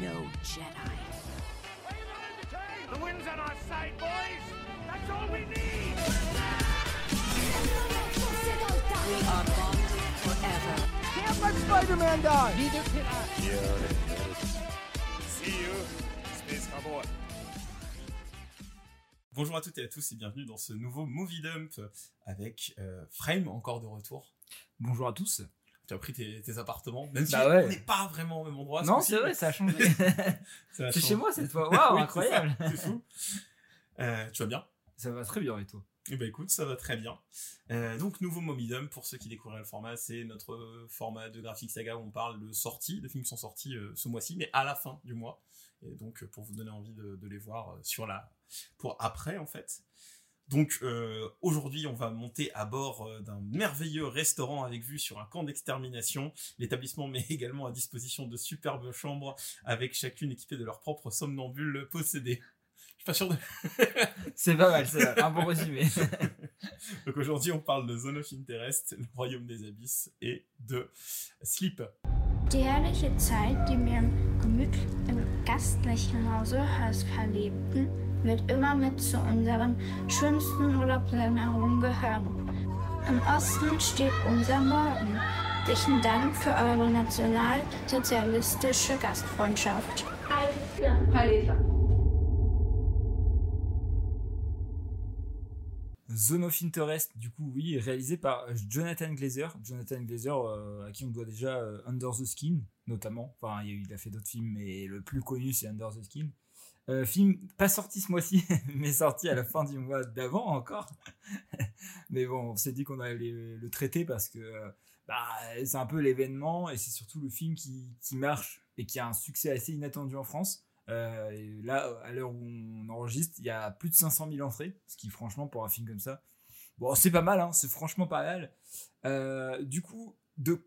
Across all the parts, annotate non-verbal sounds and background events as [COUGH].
no Jedi. The wind's on our side, boys! That's all we need! We are bonded forever. Can't let Spider-Man die! Neither can I. See you, Space Cowboy. Bonjour à toutes et à tous et bienvenue dans ce nouveau Movie Dump avec euh, Frame encore de retour. Bonjour à tous. Tu as pris tes, tes appartements, même si Bah ouais. on n'est pas vraiment au même endroit. non, c'est vrai, ça a changé. [LAUGHS] c'est chez moi cette fois. [LAUGHS] Waouh, Oui, incroyable. C'est fou. Euh, tu vas bien? Ça va très bien et toi? Eh ben écoute, ça va très bien. Euh, donc nouveau Movie Dump pour ceux qui découvriraient le format, c'est notre format de graphique saga où on parle de sorties, de films qui sont sortis euh, ce mois-ci, mais à la fin du mois. Et donc pour vous donner envie de, de les voir sur la pour après en fait. Donc euh, aujourd'hui, on va monter à bord euh, d'un merveilleux restaurant avec vue sur un camp d'extermination. L'établissement [LAUGHS] met également à disposition de superbes chambres avec chacune équipée de leur propre somnambule possédée. Je suis pas sûr de [LAUGHS] C'est pas mal, c'est un bon résumé. [LAUGHS] Donc aujourd'hui, on parle de Zone of Interest, le royaume des abysses et de Sleep. Die herrliche Zeit, die wir im, gemüt im gastlichen Hause verlebten, wird immer mit zu unseren schönsten Urlaubserinnerungen gehören. Im Osten steht unser Morgen. Herzlichen Dank für eure nationalsozialistische Gastfreundschaft. Zone of Interest, du coup, oui, réalisé par Jonathan Glazer. Jonathan Glazer, euh, à qui on doit déjà euh, Under the Skin, notamment. Enfin, il, a fait d'autres films, mais le plus connu, c'est Under the Skin. Euh, film pas sorti ce mois-ci, [LAUGHS] mais sorti à la fin du mois d'avant encore. [LAUGHS] mais bon, on s'est dit qu'on allait le traiter parce que euh, bah, c'est un peu l'événement et c'est surtout le film qui, marche et qui a un succès assez inattendu en France. Euh, là, à l'heure où on enregistre, il y a plus de 500 000 entrées, ce qui, franchement, pour un film comme ça, bon, c'est pas mal, hein, c'est franchement pas mal. Du coup, de,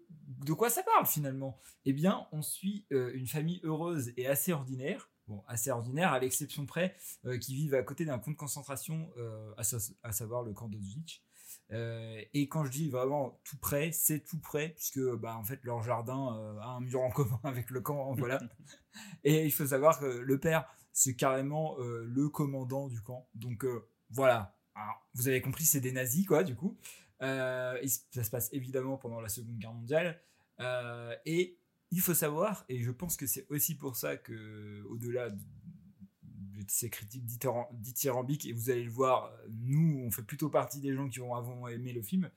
quoi ça parle finalement? Eh bien, on suit une famille heureuse et assez ordinaire, bon, assez ordinaire à l'exception près, euh, qui vivent à côté d'un camp de concentration, euh, à, sa- à savoir le camp d'Auschwitz. Euh, et quand je dis vraiment tout près, c'est tout près, puisque bah, en fait leur jardin a un mur en [LAUGHS] commun avec le camp, voilà. [LAUGHS] Et il faut savoir que le père, c'est carrément le commandant du camp. Donc voilà, Alors, vous avez compris, c'est des nazis, quoi, du coup. Et ça se passe évidemment pendant la Seconde Guerre mondiale. Et il faut savoir, et je pense que c'est aussi pour ça que, au-delà de, de ces critiques dithyram- dithyrambiques, et vous allez le voir, nous, on fait plutôt partie des gens qui ont avant aimé le film.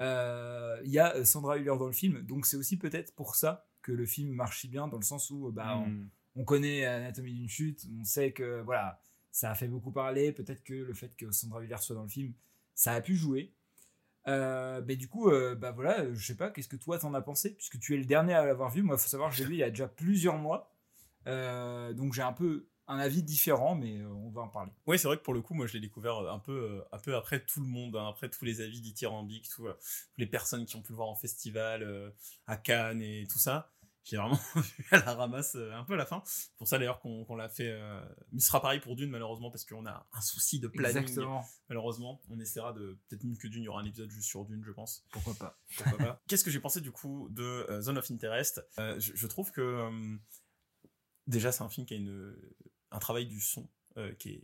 Euh, Il y a euh, Sandra Hüller dans le film, donc c'est aussi peut-être pour ça que le film marche si bien, dans le sens où bah, on- Hmm. on connaît Anatomie d'une chute, on sait que voilà, ça a fait beaucoup parler. Peut-être que le fait que Sandra Hüller soit dans le film, ça a pu jouer. Euh, mais du coup, euh, bah voilà, je sais pas, qu'est-ce que toi t'en as pensé? Puisque tu es le dernier à l'avoir vu. Moi, faut savoir que je l'ai vu il y a déjà plusieurs mois. Euh, donc j'ai un peu un avis différent, mais euh, on va en parler. Oui, c'est vrai que pour le coup, moi, je l'ai découvert un peu, euh, un peu après tout le monde, hein, après tous les avis dithyrambiques, tout, euh, toutes les personnes qui ont pu le voir en festival, euh, à Cannes et tout ça. J'ai vraiment [LAUGHS] vu à la ramasse euh, un peu à la fin. Pour ça d'ailleurs qu'on qu'on l'a fait. euh, Mais ce sera pareil pour Dune malheureusement parce qu'on a un souci de planning. Exactement. Malheureusement, on essaiera de peut-être même que Dune, il y aura un épisode juste sur Dune, je pense. Pourquoi pas Pourquoi pas. [LAUGHS] Qu'est-ce que j'ai pensé du coup de euh, Zone of Interest? Je, je trouve que déjà c'est un film qui a une, un travail du son qui est,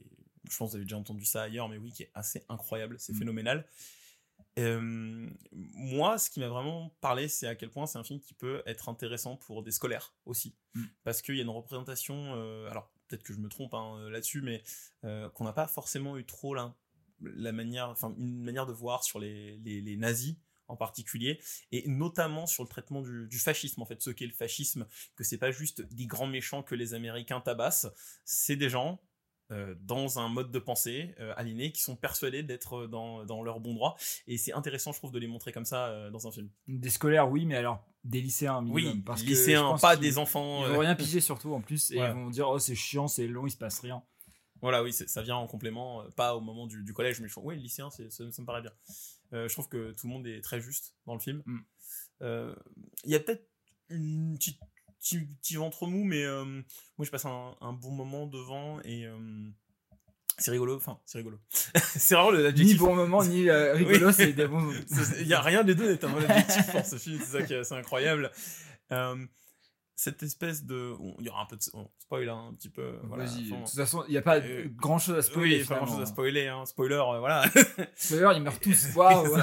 je pense que vous avez déjà entendu ça ailleurs, mais oui, qui est assez incroyable, c'est Mm. phénoménal. Euh, moi, ce qui m'a vraiment parlé, c'est à quel point c'est un film qui peut être intéressant pour des scolaires aussi, Mm. parce qu'il y a une représentation. euh, alors peut-être que je me trompe hein, là-dessus, mais euh, qu'on n'a pas forcément eu trop la, la manière, enfin une manière de voir sur les, les, les nazis en particulier, et notamment sur le traitement du, du fascisme, en fait, ce qu'est le fascisme, que c'est pas juste des grands méchants que les Américains tabassent, c'est des gens euh, dans un mode de pensée euh, aliéné qui sont persuadés d'être dans, dans leur bon droit, et c'est intéressant, je trouve, de les montrer comme ça euh, dans un film. Des scolaires, oui, mais alors des lycéens minimum. Oui, parce que lycéens, pense pas des enfants. Ils euh, vont rien [LAUGHS] piger surtout en plus, et ils vont dire oh c'est chiant, c'est long, il se passe rien. Voilà, oui, ça vient en complément, euh, pas au moment du, du collège, mais je trouve, oui, lycéen, ça, ça me paraît bien. Euh, je trouve que tout le monde est très juste dans le film. Mm. Euh, Il y a peut-être une petite petit, petit ventre mou, mais euh, moi je passe un, un bon moment devant et euh, c'est rigolo. Enfin, c'est rigolo. [LAUGHS] c'est Ni l'adjectif. bon moment, ni euh, rigolo, Oui. c'est des bons. [LAUGHS] Il y a rien des deux n'est un bon [LAUGHS] objectif pour ce film, c'est ça qui est incroyable. Cette espèce de. Il y aura un peu de. on spoil hein, un petit peu. voilà, Vas-y. De toute façon, il n'y a pas grand chose à spoiler. oui, pas grand chose à spoiler, hein. Spoiler, voilà. Spoiler, ils meurent tous. Waouh.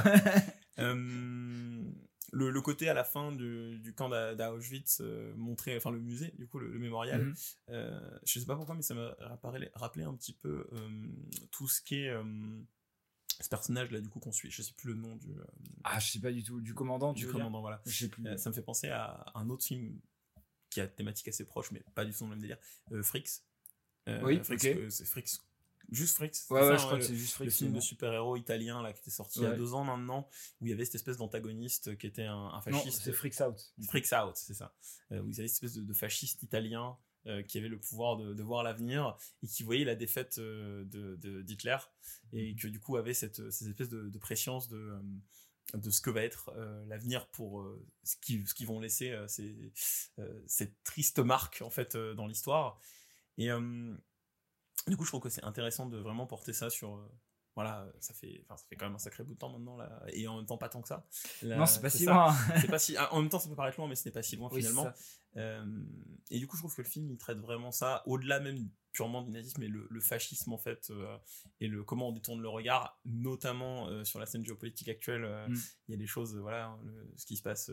Le, le côté à la fin du, du camp d'A- d'Auschwitz euh, montré, enfin le musée, du coup, le, le mémorial, Mhm. euh, je sais pas pourquoi, mais ça m'a rappelé, rappelé un petit peu euh, tout ce qui est. euh, ce personnage là, du coup, qu'on suit, je sais plus le nom du, Ah, je sais pas du tout. Du commandant, du commandant, voilà. Je sais plus. Ça me fait penser à un autre film qui a thématique assez proche, mais pas du tout dans le même délire. Fricks. Oui, Fricks, ok. c'est Fricks. Juste Fricks. c'est Ouais, ça, ouais, je hein, crois le- que c'est juste le film de super-héros italien là, qui était sorti il y a deux ans maintenant, où il y avait cette espèce d'antagoniste qui était un, un Non, fasciste. c'est Freaks Out. Freaks Out, c'est ça. Euh, où ils avaient cette espèce de, de fasciste italien euh, qui avait le pouvoir de, de voir l'avenir et qui voyait la défaite euh, de de- d'Hitler et que du coup avait cette, cette espèce de, de préscience de, euh, de ce que va être euh, l'avenir pour euh, ce qu'ils ce qu'ils vont laisser euh, ces- euh, cette triste marque en fait euh, dans l'histoire. Et euh, du coup, je trouve que c'est intéressant de vraiment porter ça sur. euh, voilà, ça fait, ça fait quand même un sacré bout de temps maintenant, là, et en même temps pas tant que ça. Là, Non, c'est pas si ça. loin. [LAUGHS] C'est pas si. ah, En même temps, ça peut paraître loin, mais ce n'est pas si loin Oui, finalement. Euh, et du coup, je trouve que le film il traite vraiment ça, au-delà même purement du nazisme, mais le, le fascisme en fait, euh, et le comment on détourne le regard, notamment euh, sur la scène géopolitique actuelle. Mm. Il y a des choses, voilà, hein, le- ce qui se passe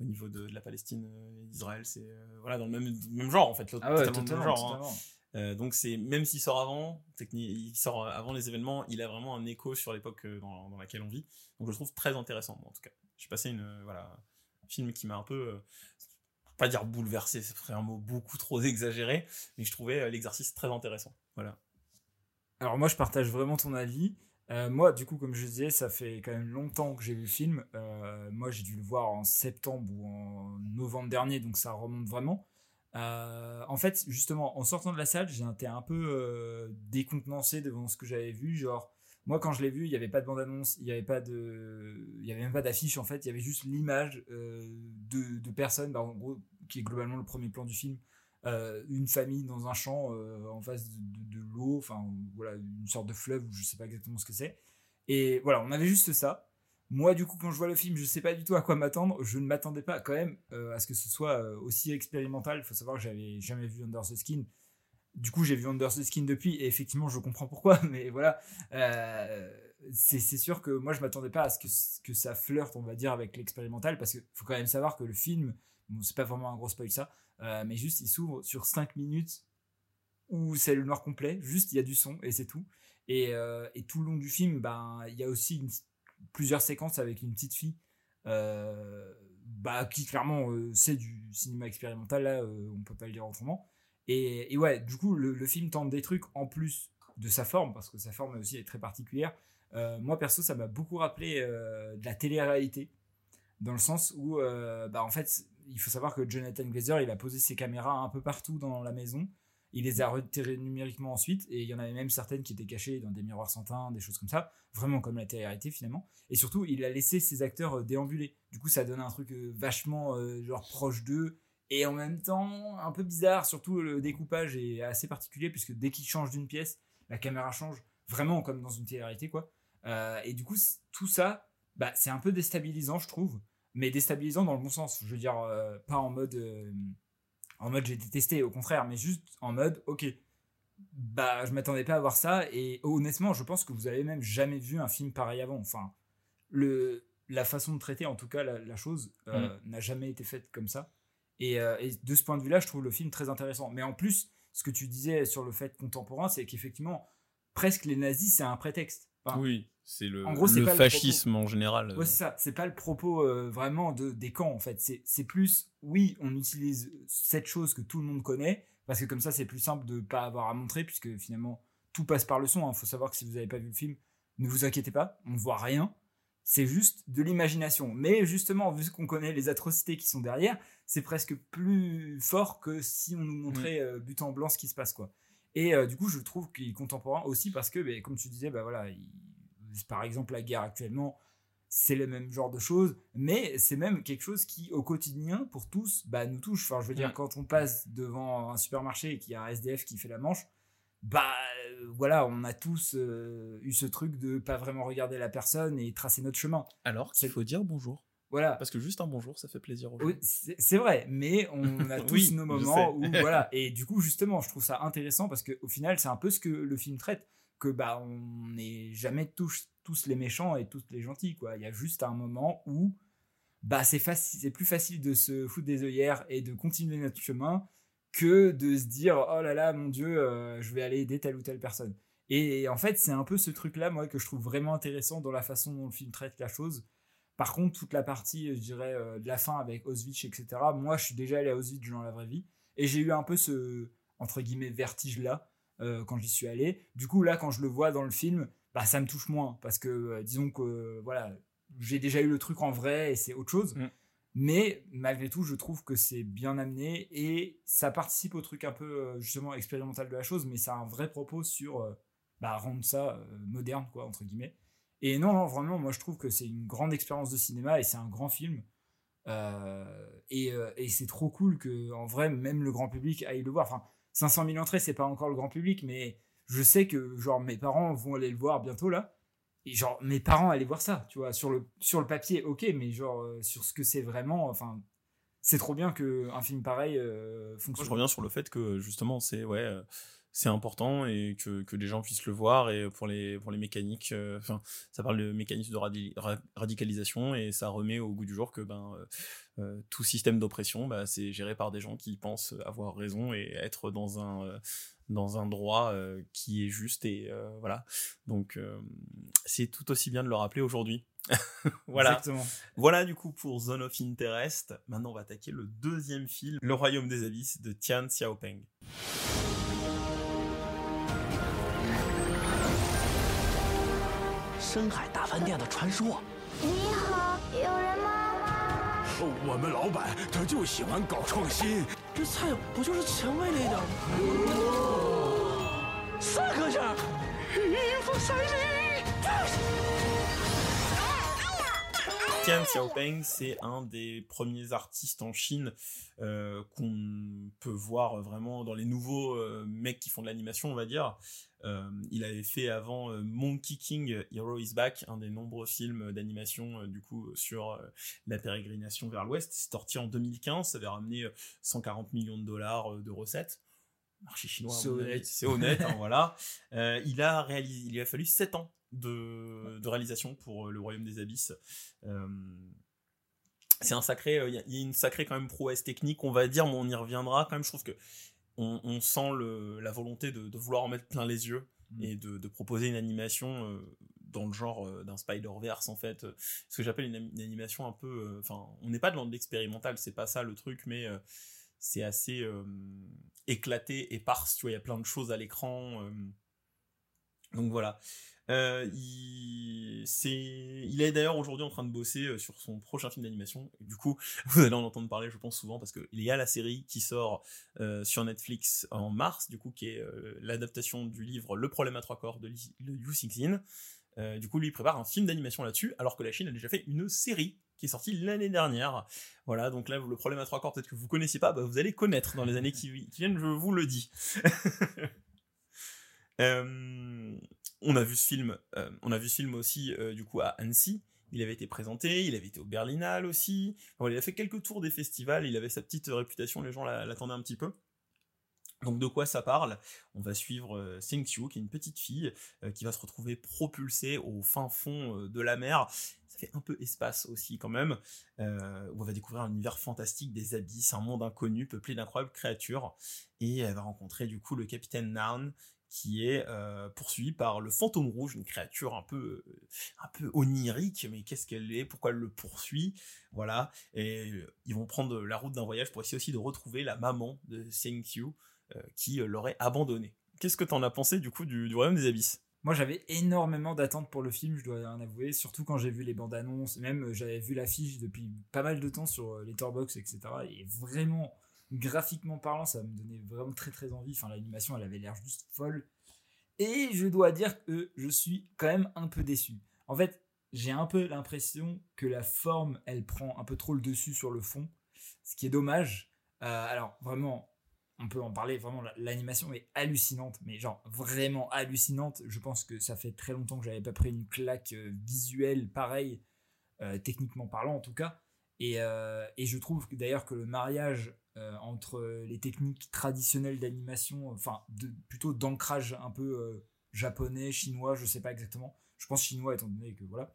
au niveau de, de la Palestine et d'Israël, c'est voilà dans le même, même genre en fait, Ah ouais, totalement le même genre. hein. Euh, donc c'est même s'il sort avant, il sort avant les événements, il a vraiment un écho sur l'époque euh, dans, laquelle on vit. Donc je le trouve très intéressant, moi, en tout cas. J'ai passé une euh, voilà un film qui m'a un peu euh, pas dire bouleversé, ce serait un mot beaucoup trop exagéré, mais je trouvais l'exercice très intéressant. Voilà. Alors moi je partage vraiment ton avis. Moi du coup comme je disais ça fait quand même longtemps que j'ai vu le film. Moi j'ai dû le voir en septembre ou en novembre dernier donc ça remonte vraiment. Euh, en fait justement en sortant de la salle été un peu euh, décontenancé devant ce que j'avais vu. Genre moi quand je l'ai vu il n'y avait pas de bande annonce, il n'y avait pas de, il avait même pas d'affiche en fait. Il y avait juste l'image euh, de, de personnes bah, en gros qui est globalement le premier plan du film une famille dans un champ en face de l'eau, enfin voilà, une sorte de fleuve, ou je sais pas exactement ce que c'est. Et voilà, on avait juste ça. Moi, du coup, quand je vois le film, je sais pas du tout à quoi m'attendre. Je ne m'attendais pas quand même euh, à ce que ce soit euh, aussi expérimental. Il faut savoir que j'avais jamais vu Under the Skin. Du coup, j'ai vu Under the Skin depuis, et effectivement, je comprends pourquoi. [LAUGHS] Mais voilà, euh, c'est sûr que moi, je m'attendais pas à ce que, ça flirte, on va dire, avec l'expérimental, parce qu'il faut quand même savoir que le film, bon, c'est pas vraiment un gros spoil ça, mais juste il s'ouvre sur 5 minutes où c'est le noir complet, juste il y a du son et c'est tout. Et, et tout le long du film, ben il y a aussi une- plusieurs séquences avec une petite fille euh, bah, qui clairement euh, c'est du cinéma expérimental, là euh, on peut pas le dire autrement. Et, et ouais, du coup le, le film tente des trucs en plus de sa forme, parce que sa forme aussi est très particulière. Euh, moi perso ça m'a beaucoup rappelé de la télé-réalité dans le sens où bah, en fait il faut savoir que Jonathan Glazer il a posé ses caméras un peu partout dans la maison il les a retirées numériquement ensuite et il y en avait même certaines qui étaient cachées dans des miroirs sans teint des choses comme ça vraiment comme la télé-réalité finalement. Et surtout il a laissé ses acteurs euh, déambuler. Du coup ça donne un truc euh, vachement euh, genre proche d'eux et en même temps un peu bizarre surtout le découpage est assez particulier puisque dès qu'il change d'une pièce la caméra change vraiment comme dans une télé-réalité quoi. Et du coup tout ça bah, c'est un peu déstabilisant, je trouve, mais déstabilisant dans le bon sens. Je veux dire, pas en mode, en mode j'ai détesté, au contraire, mais juste en mode, ok, bah, je m'attendais pas à voir ça, et honnêtement, je pense que vous avez même jamais vu un film pareil avant. Enfin, le, la façon de traiter, en tout cas, la, la chose, euh, n'a jamais été faite comme ça. Et, euh, et de ce point de vue-là, je trouve le film très intéressant. Mais en plus, ce que tu disais sur le fait contemporain, c'est qu'effectivement, presque les nazis, c'est un prétexte. Enfin, Oui, c'est le, En gros, c'est le pas le fascisme en général. Ouais, c'est ça. C'est pas le propos euh, vraiment de, des camps, en fait. C'est plus, oui, on utilise cette chose que tout le monde connaît, parce que comme ça, c'est plus simple de pas avoir à montrer, puisque finalement, tout passe par le son. Il faut savoir que si vous n'avez pas vu le film, ne vous inquiétez pas, on ne voit rien. C'est juste de l'imagination. Mais justement, vu qu'on connaît les atrocités qui sont derrière, c'est presque plus fort que si on nous montrait euh, but en blanc ce qui se passe, quoi. Et euh, du coup, je trouve qu'il est contemporain aussi parce que, ben, comme tu disais, bah voilà, il- par exemple, la guerre actuellement, c'est le même genre de choses, mais c'est même quelque chose qui, au quotidien, pour tous, bah, nous touche. Enfin, je veux dire, quand on passe devant un supermarché et qu'il y a un SDF qui fait la manche, bah euh, voilà, on a tous euh, eu ce truc de pas vraiment regarder la personne et tracer notre chemin. Alors qu'il faut dire bonjour. Voilà. Parce que juste un bonjour, ça fait plaisir aux gens. C'est vrai, mais on [LAUGHS] a tous Oui, nos moments où [LAUGHS] voilà. Et du coup, justement, je trouve ça intéressant parce que au final, c'est un peu ce que le film traite, que bah on n'est jamais tous tous les méchants et tous les gentils quoi. Il y a juste un moment où bah c'est facile, c'est plus facile de se foutre des œillères et de continuer notre chemin que de se dire oh là là mon dieu, euh, je vais aller aider telle ou telle personne. Et en fait, c'est un peu ce truc là moi que je trouve vraiment intéressant dans la façon dont le film traite la chose. Par contre, toute la partie, je dirais, euh, de la fin avec Auschwitz, etc., moi, je suis déjà allé à Auschwitz dans la vraie vie. Et j'ai eu un peu ce, entre guillemets, vertige-là euh, quand j'y suis allé. Du coup, là, quand je le vois dans le film, bah, ça me touche moins. Parce que, euh, disons que, euh, voilà, j'ai déjà eu le truc en vrai et c'est autre chose. Mm. Mais malgré tout, je trouve que c'est bien amené et ça participe au truc un peu, euh, justement, expérimental de la chose, mais ça a un vrai propos sur euh, bah, rendre ça euh, moderne, quoi, entre guillemets. Et non, vraiment, moi je trouve que c'est une grande expérience de cinéma et c'est un grand film. Euh, et euh, et c'est trop cool que, en vrai, même le grand public aille le voir. Enfin, 500 000 entrées, c'est pas encore le grand public, mais je sais que, genre, mes parents vont aller le voir bientôt là. Et genre, mes parents allaient voir ça, tu vois. Sur le, sur le papier, ok, mais genre, euh, sur ce que c'est vraiment, enfin, c'est trop bien qu'un film pareil euh, Moi, fonctionne. je reviens sur le fait que justement, c'est ouais, c'est important et que, que les gens puissent le voir. Et pour les, pour les mécaniques, euh, enfin, ça parle de mécanisme de radi- ra- radicalisation et ça remet au goût du jour que ben, euh, euh, tout système d'oppression, bah, c'est géré par des gens qui pensent avoir raison et être dans un, euh, dans un droit qui est juste. Et voilà. Donc, c'est tout aussi bien de le rappeler aujourd'hui. [LAUGHS] voilà. Exactement. Voilà du coup pour Zone of Interest. Maintenant on va attaquer le deuxième film, Le Royaume des Abysses de Tian Xiaopeng. 深海大饭店的传说。你好，有人吗？我们老板他就喜欢搞创新。这菜不就是前卫了一点吗？三颗星，一副三零。Xiaopeng, c'est un des premiers artistes en Chine euh, qu'on peut voir vraiment dans les nouveaux euh, mecs qui font de l'animation, on va dire. Euh, il avait fait avant Monkey King, Hero is Back, un des nombreux films d'animation du coup sur la pérégrination vers l'Ouest. C'est sorti en 2015, ça avait ramené euh, 140 millions de dollars de recettes. Marché chinois, C'est honnête. c'est honnête, hein, [LAUGHS] voilà. Euh, il a réalisé, il lui a fallu 7 ans de, de réalisation pour euh, le Royaume des Abysses. Euh, c'est un sacré, il y, a- une sacrée quand même prouesse technique, on va dire, mais on y reviendra quand même. Je trouve que on, on sent le, la volonté de, de vouloir en mettre plein les yeux Mm. et de, de proposer une animation euh, dans le genre d'un Spider-Verse en fait. Ce que j'appelle une, animation un peu, euh, enfin, on n'est pas dans de l'expérimental, c'est pas ça le truc, mais euh, c'est assez éclaté, éparse. Tu vois, il y a plein de choses à l'écran. donc voilà. Euh, il, c'est, il est d'ailleurs aujourd'hui en train de bosser sur son prochain film d'animation. Du coup, [LAUGHS] vous allez en entendre parler, je pense souvent, parce qu'il y a la série qui sort sur Netflix en mars, du coup, qui est l'adaptation du livre Le problème à trois corps de Liu Cixin. Euh, du coup, lui, il prépare un film d'animation là-dessus, alors que la Chine a déjà fait une série qui est sortie l'année dernière. Voilà, donc là, le problème à trois corps, peut-être que vous connaissiez pas, bah, vous allez connaître dans les années qui, viennent, je vous le dis. [LAUGHS] Euh, on a vu ce film, euh, on a vu ce film aussi du coup à Annecy. Il avait été présenté, il avait été au Berlinale aussi. Il a fait quelques tours des festivals. Il avait sa petite réputation, les gens la- l'attendaient un petit peu. Donc de quoi ça parle? On va suivre euh, Seng Xiu, qui est une petite fille euh, qui va se retrouver propulsée au fin fond euh, de la mer. Ça fait un peu espace aussi quand même, euh, où on va découvrir un univers fantastique des abysses, un monde inconnu peuplé d'incroyables créatures. Et elle va rencontrer du coup le capitaine Narn, qui est poursuivi par le fantôme rouge, une créature un peu, onirique, mais qu'est-ce qu'elle est, pourquoi elle le poursuit, voilà. Et ils vont prendre la route d'un voyage pour essayer aussi de retrouver la maman de euh, qui euh, l'aurait abandonné. Qu'est-ce que t'en as pensé du coup du, Royaume des Abysses? Moi, j'avais énormément d'attentes pour le film, je dois en avouer, surtout quand j'ai vu les bandes annonces, même euh, j'avais vu l'affiche depuis pas mal de temps sur euh, Letterboxd, etc. Et vraiment, graphiquement parlant, ça me donnait vraiment très très envie. Enfin, l'animation, elle avait l'air juste folle. Et je dois dire que je suis quand même un peu déçu. En fait, j'ai un peu l'impression que la forme, elle prend un peu trop le dessus sur le fond, ce qui est dommage. Euh, alors, vraiment, on peut en parler, vraiment, la- l'animation est hallucinante, mais genre vraiment hallucinante. Je pense que ça fait très longtemps que j'avais pas pris une claque euh, visuelle pareille, euh, techniquement parlant en tout cas. Et, euh, et je trouve d'ailleurs que le mariage entre les techniques traditionnelles d'animation, enfin de, plutôt d'ancrage un peu japonais, chinois, je sais pas exactement, je pense chinois étant donné que voilà,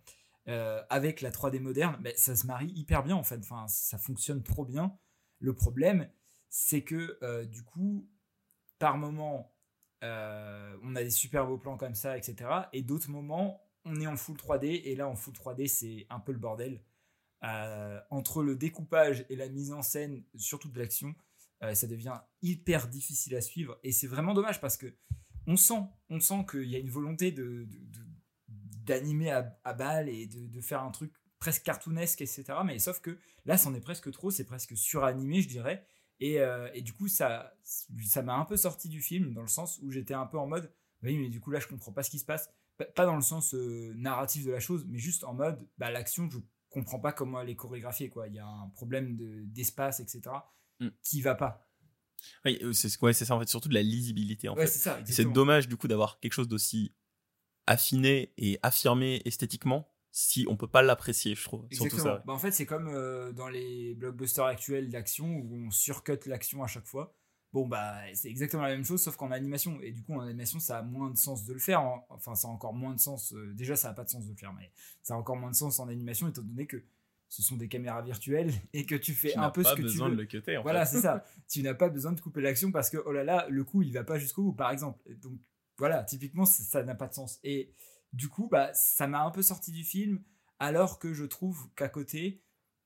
avec la 3D moderne, ben, ça se marie hyper bien en fait, enfin, ça fonctionne trop bien. Le problème, c'est que euh, du coup, par moment, euh, on a des super beaux plans comme ça, etc. Et d'autres moments, on est en full 3D, et là en full 3D, c'est un peu le bordel. Euh, entre le découpage et la mise en scène, surtout de l'action, ça devient hyper difficile à suivre. Et c'est vraiment dommage parce que on sent, on sent qu'il y a une volonté de- d'animer à, à balle et de, de faire un truc presque cartoonesque, etc. Mais sauf que là, c'en est presque trop, c'est presque suranimé, je dirais. Et, euh, et du coup, ça ça m'a un peu sorti du film dans le sens où j'étais un peu en mode, oui, mais du coup là, je comprends pas ce qui se passe. Pas- dans le sens euh, narratif de la chose, mais juste en mode, bah, l'action, je comprends pas comment elle est chorégraphiée. Quoi. Il y a un problème de- d'espace, etc. Mm. qui va pas. Oui, euh, c'est ouais, ça en fait, surtout de la lisibilité en Ouais, fait. c'est dommage du coup d'avoir quelque chose d'aussi affiné et affirmé esthétiquement si on peut pas l'apprécier, je trouve. Surtout Exactement. ça. Bah, en fait, c'est comme euh, dans les blockbusters actuels d'action où on surcut l'action à chaque fois. Bon, bah, c'est exactement la même chose, sauf qu'en animation. Et du coup, en animation, ça a moins de sens de le faire. en- Enfin, ça a encore moins de sens. euh, déjà, ça a pas de sens de le faire, mais ça a encore moins de sens en animation, étant donné que ce sont des caméras virtuelles [LAUGHS] et que tu fais Tu un n'as peu pas ce que tu besoin veux. de le cutter en Voilà, c'est ça. [LAUGHS] Tu n'as pas besoin de couper l'action parce que, oh là là, le coup, il va pas jusqu'au bout, par exemple. Donc, voilà, typiquement, ça n'a pas de sens. Et du coup, bah, ça m'a un peu sorti du film, alors que je trouve qu'à côté,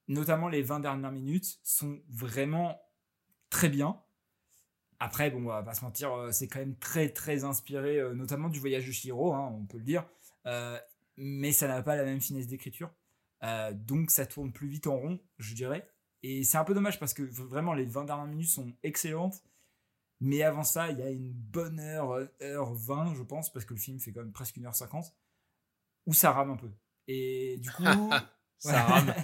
notamment les 20 dernières minutes, sont vraiment très bien. Après, bon, on va pas se mentir, euh, c'est quand même très, très inspiré, euh, notamment du voyage de Shiro, hein, on peut le dire. Euh, mais ça n'a pas la même finesse d'écriture. Donc ça tourne plus vite en rond, je dirais. Et c'est un peu dommage parce que vraiment les 20 dernières minutes sont excellentes. Mais avant ça, il y a une bonne heure, heure 20, je pense, parce que le film fait quand même presque 1h50, où ça rame un peu. Et du coup. [LAUGHS] Ça rame. [LAUGHS]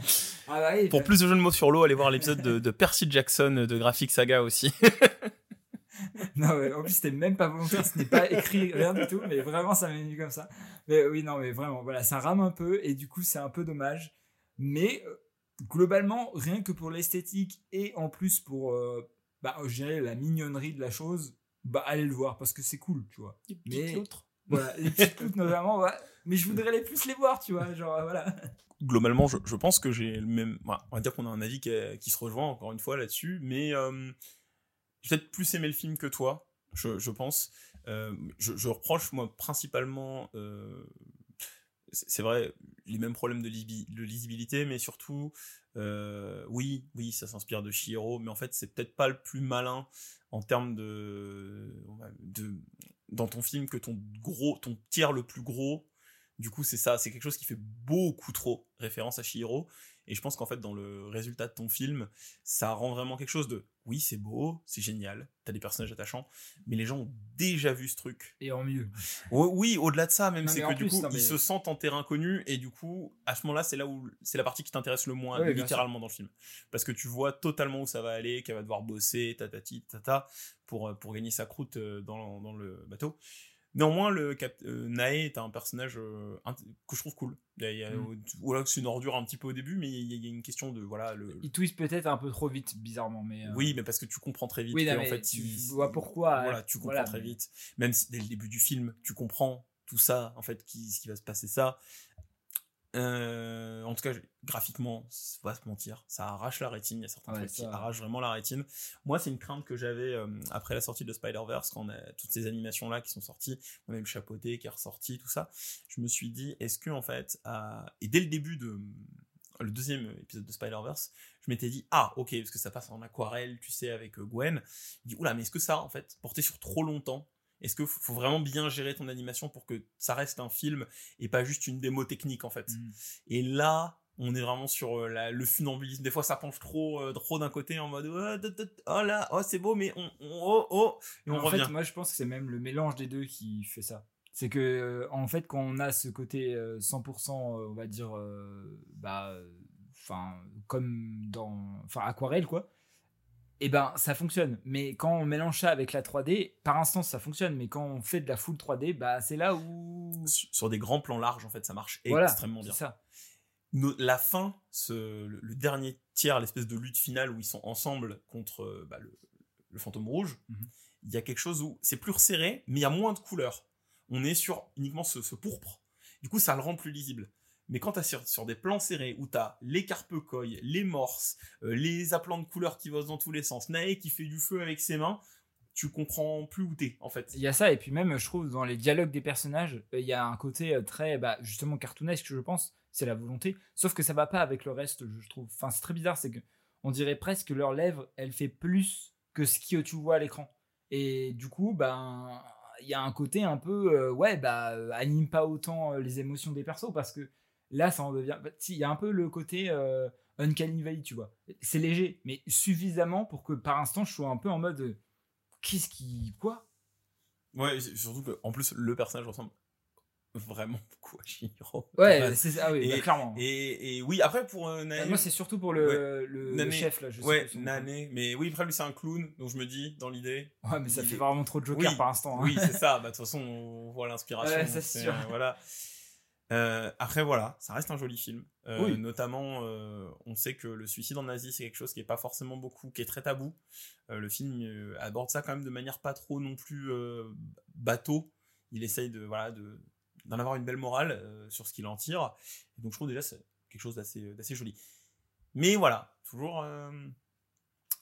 Ah bah oui, Pour bah- plus de jeux de mots sur l'eau, allez voir l'épisode de, de [LAUGHS] Percy Jackson de Graphic Saga aussi. Non, ouais, en plus, c'était même pas volontaire, ce n'est pas écrit, rien du tout, mais vraiment, ça m'est venu comme ça. Mais oui, non, mais vraiment, voilà, ça rame un peu, et du coup, c'est un peu dommage. Mais euh, globalement, rien que pour l'esthétique, et en plus pour, euh, bah, je dirais, la mignonnerie de la chose, bah, allez le voir, parce que c'est cool, tu vois. Mais- l'autre. Voilà, les petites cloutes, notamment, voilà. Mais je voudrais les plus les voir, tu vois, genre, euh, voilà. globalement, je, je pense que j'ai le même. on va dire qu'on a un avis qui, qui se rejoint encore une fois là-dessus, mais euh, j'ai peut-être plus aimé le film que toi, je, je pense. Euh, je, reproche, moi, principalement. c'est vrai, les mêmes problèmes de, lisibi- de lisibilité, mais surtout, oui, oui, ça s'inspire de Shihiro, mais en fait, c'est peut-être pas le plus malin en termes de, de. Dans ton film, que ton gros, ton tiers le plus gros du coup, c'est ça, c'est quelque chose qui fait beaucoup trop référence à Shihiro. Et je pense qu'en fait, dans le résultat de ton film, ça rend vraiment quelque chose de oui, c'est beau, c'est génial, t'as des personnages attachants, mais les gens ont déjà vu ce truc. Et en mieux. [LAUGHS] Oui, oui, au-delà de ça, même, c'est que du plus, coup, non, mais- ils se sentent en terrain connu, et du coup, à ce moment-là, c'est là où c'est la partie qui t'intéresse le moins, Ouais, littéralement, dans le film. Parce que tu vois totalement où ça va aller, qu'elle va devoir bosser, tatati, tata, pour, euh, pour gagner sa croûte euh, dans, dans le bateau. Néanmoins, le cap euh, Nae est un personnage euh, que je trouve cool. Il y a- il y a- Mm. Voilà, c'est une ordure un petit peu au début, mais il y, a- il y a une question de voilà le. Il twist peut-être un peu trop vite, bizarrement, mais. euh, Oui, mais parce que tu comprends très vite Oui, que, non, en fait, tu il- vois pourquoi, Voilà, tu comprends Voilà, très mais- vite. Même si dès le début du film, tu comprends tout ça, en fait, qui, ce qui va se passer ça. Euh, en tout cas, graphiquement, on va se mentir, ça arrache la rétine. Il y a certains Ouais, trucs qui arrachent vraiment la rétine. Moi, c'est une crainte que j'avais euh, après la sortie de Spider-Verse, quand on a toutes ces animations-là qui sont sorties, on a eu le chapeauté qui est ressorti, tout ça. Je me suis dit, est-ce que, en fait, à- et dès le début de le deuxième épisode de Spider-Verse, je m'étais dit, ah, ok, parce que ça passe en aquarelle, tu sais, avec euh, Gwen. Je dis, oula, mais est-ce que ça, en fait, porté sur trop longtemps, est-ce qu'il faut vraiment bien gérer ton animation pour que ça reste un film et pas juste une démo technique, en fait? Mm. Et là, on est vraiment sur euh, la- le funambulisme. Des fois, ça penche trop, euh, trop d'un côté en mode, oh, oh là, oh, c'est beau, mais on, on- oh, oh, et on en revient. fait, moi, je pense que c'est même le mélange des deux qui fait ça. C'est que, euh, en fait, quand on a ce côté euh, 100%, euh, on va dire, bah, enfin, comme dans, enfin, aquarelle, quoi. Et ben, ça fonctionne. Mais quand on mélange ça avec la 3D, par instance, ça fonctionne. Mais quand on fait de la full 3D, bah, c'est là où. Sur des grands plans larges, en fait, ça marche Voilà, extrêmement bien. c'est ça. la fin, ce, le, le dernier tiers, l'espèce de lutte finale où ils sont ensemble contre euh, bah, le, le fantôme rouge, Mhm. il y a quelque chose où c'est plus resserré, mais il y a moins de couleurs. On est sur uniquement ce, ce pourpre. Du coup, ça le rend plus lisible. Mais quand tu sur, sur des plans serrés où tu as les carpecoilles, les morses, euh, les aplats de couleurs qui vont dans tous les sens, Nae qui fait du feu avec ses mains, tu comprends plus où t'es en fait. Il y a ça, et puis même, je trouve, dans les dialogues des personnages, euh, il y a un côté euh, très, bah, justement, cartoonesque, je pense. C'est la volonté. Sauf que ça va pas avec le reste, je trouve. Enfin, c'est très bizarre, c'est que on dirait presque que leur lèvre, elle fait plus que ce que tu vois à l'écran. Et du coup, ben, il y a un côté un peu, ouais, bah, anime pas autant les émotions des persos, parce que là, ça en devient. bah, si, il y a un peu le côté euh, Uncanny Valley, tu vois. C'est léger, mais suffisamment pour que par instant, je sois un peu en mode. euh, Qu'est-ce qui. Quoi? Ouais, surtout que en plus le personnage ressemble vraiment [LAUGHS] beaucoup à Shihiro. Ouais, c'est ah oui, Et- bah, clairement. Et, et oui, après pour euh, Nae, Euh, Moi, c'est surtout pour le, le, le Nane. chef là. Je ouais. Nane, mais oui, après lui c'est un clown, donc je me dis dans l'idée. Ouais, mais ça fait est- vraiment trop de Joker Oui, par instant. hein. Oui, c'est [LAUGHS] ça. Bah, de toute façon, on voit l'inspiration. Ouais, c'est c'est, sûr. euh, voilà. Euh, après, voilà, ça reste un joli film. Euh, Oui. Notamment, euh, on sait que le suicide en Asie, c'est quelque chose qui est pas forcément beaucoup, qui est très tabou. Le film aborde ça quand même de manière pas trop non plus bateau. Il essaye de voilà de d'en avoir une belle morale sur ce qu'il en tire. Et donc, je trouve déjà c'est quelque chose d'assez d'assez joli. Mais voilà, toujours,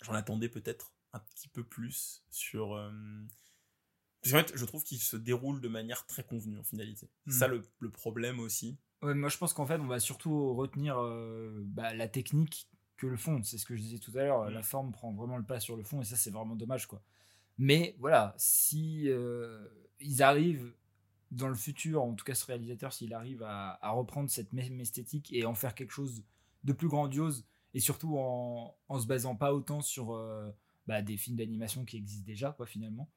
j'en attendais peut-être un petit peu plus sur. Parce qu'en fait, je trouve qu'il se déroule de manière très convenue en finalité. C'est Hmm. ça le, le problème aussi. Ouais, moi, je pense qu'en fait, on va surtout retenir euh, bah, la technique que le fond. C'est ce que je disais tout à l'heure. Mm. La forme prend vraiment le pas sur le fond, et ça, c'est vraiment dommage, quoi. Mais voilà, si euh, ils arrivent dans le futur, en tout cas ce réalisateur, s'il arrive à, à reprendre cette même esthétique et en faire quelque chose de plus grandiose, et surtout en, en se basant pas autant sur euh, bah, des films d'animation qui existent déjà, quoi, finalement,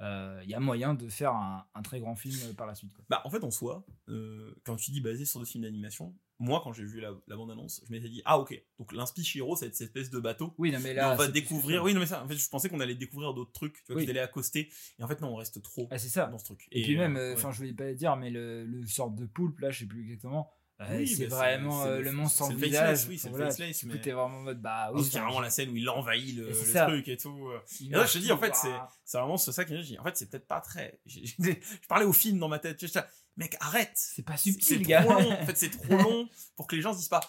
il y a moyen de faire un, un très grand film euh, par la suite. Quoi. Bah, en fait, en soi, euh, quand tu dis basé sur des films d'animation, moi, quand j'ai vu la, la bande-annonce, je m'étais dit, ah ok, donc l'inspi Shiro, c'est cette espèce de bateau. Oui, non, mais Et on va découvrir. Oui, non, mais ça, en fait, je pensais qu'on allait découvrir d'autres trucs, tu vois, Oui. qu'ils allaient accoster. Et en fait, non, on reste trop Ah, c'est ça. dans ce truc. Et, puis même, euh, euh, ouais. enfin, je vais pas le dire, mais le, le sorte de poulpe, là, je sais plus exactement. Euh, Oui, c'est bah, vraiment c'est- euh, c'est le monstre c'est sans le visage. faceless, oui, c'est le Voilà, faceless, mais- t'es vraiment en mode, bah oui. A vraiment la scène où il envahit le, c'est truc et tout. il Et là, je te dis, en tout, fait, c'est, bah, c'est vraiment ça que je dis. En fait, c'est peut-être pas très. Je parlais au film dans ma tête. Là, Mec, arrête. C'est pas C'est subtil, trop gars. long. En [LAUGHS] fait, c'est trop long pour que les gens se disent pas.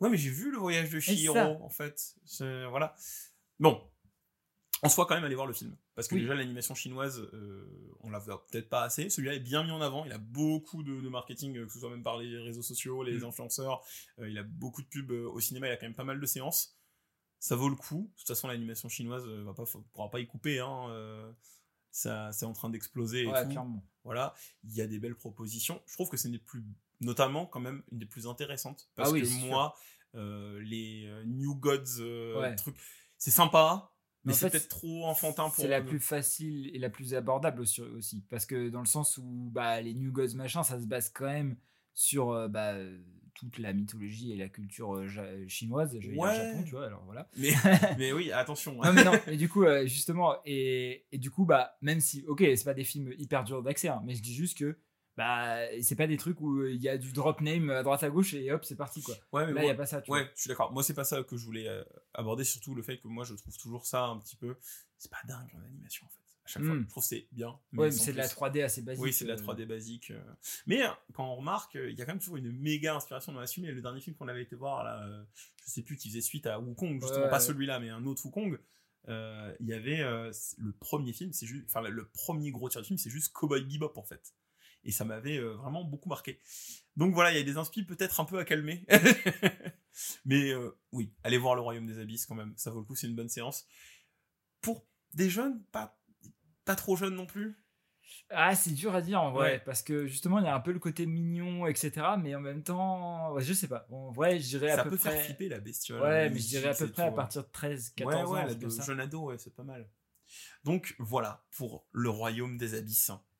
Ouais, mais j'ai vu le voyage de c'est Chihiro, en fait. C'est- Voilà. Bon. On se voit quand même aller voir le film. Parce que Oui. déjà, l'animation chinoise, euh, on la voit peut-être pas assez. Celui-là est bien mis en avant. Il a beaucoup de, de marketing, euh, que ce soit même par les réseaux sociaux, les Mm. influenceurs. Euh, il a beaucoup de pubs euh, au cinéma. Il a quand même pas mal de séances. Ça vaut le coup. De toute façon, l'animation chinoise va pas, pourra pas y couper. Hein. ça, c'est en train d'exploser Ouais, clairement. Voilà, il y a des belles propositions. Je trouve que c'est une des plus, notamment quand même une des plus intéressantes parce Ah oui, que moi, euh, les New Gods Ouais. trucs, c'est sympa, mais c'est peut-être trop enfantin pour. C'est la plus facile et la plus abordable aussi, aussi. Parce que dans le sens où bah, les New Gods machin, ça se base quand même sur euh, bah, toute la mythologie et la culture euh, ja- chinoise, je vais dire Ouais. Japon, tu vois, alors voilà. Mais, [LAUGHS] mais oui, attention. non mais non mais du coup [LAUGHS] euh, justement et, et du coup bah même si ok c'est pas des films hyper durs d'accès hein, mais je dis juste que bah c'est pas des trucs où il y a du drop name à droite à gauche et hop c'est parti quoi Ouais, mais là il y moi- a pas ça tu Ouais, je suis d'accord. Moi, c'est pas ça que je voulais euh, aborder, surtout le fait que moi, je trouve toujours ça un petit peu. C'est pas dingue en animation, en fait. À chaque fois, Mm. je trouve c'est bien. vois. ouais mais c'est de la plus. 3D assez basique Oui, c'est de la euh, 3D basique. euh. Mais euh, quand on remarque, euh, il y a quand même toujours une méga inspiration dans la suite. Le dernier film qu'on avait été voir, là, euh, je sais plus, qui faisait suite à Wukong, justement, Ouais, pas celui-là, mais un autre Wukong. euh, Il y avait euh, le premier film, c'est juste, enfin, le premier gros tir de film, c'est juste Cowboy Bebop, en fait. Et ça m'avait euh, vraiment beaucoup marqué. Donc voilà, il y a des inspi peut-être un peu à calmer. [LAUGHS] mais euh, oui, allez voir Le Royaume des Abysses quand même, ça vaut le coup, c'est une bonne séance. Pour des jeunes, pas, pas trop jeunes non plus? ah c'est dur à dire en vrai Ouais. parce que justement il y a un peu le côté mignon etc mais en même temps ouais, je sais pas en vrai je dirais à ça peu peut près faire flipper la bestiole. ouais mais je dirais à peu près à ouais. partir de 13 14 ouais, ans ouais, de ça. jeune ado, ouais, c'est pas mal. Donc voilà pour le royaume des abysses.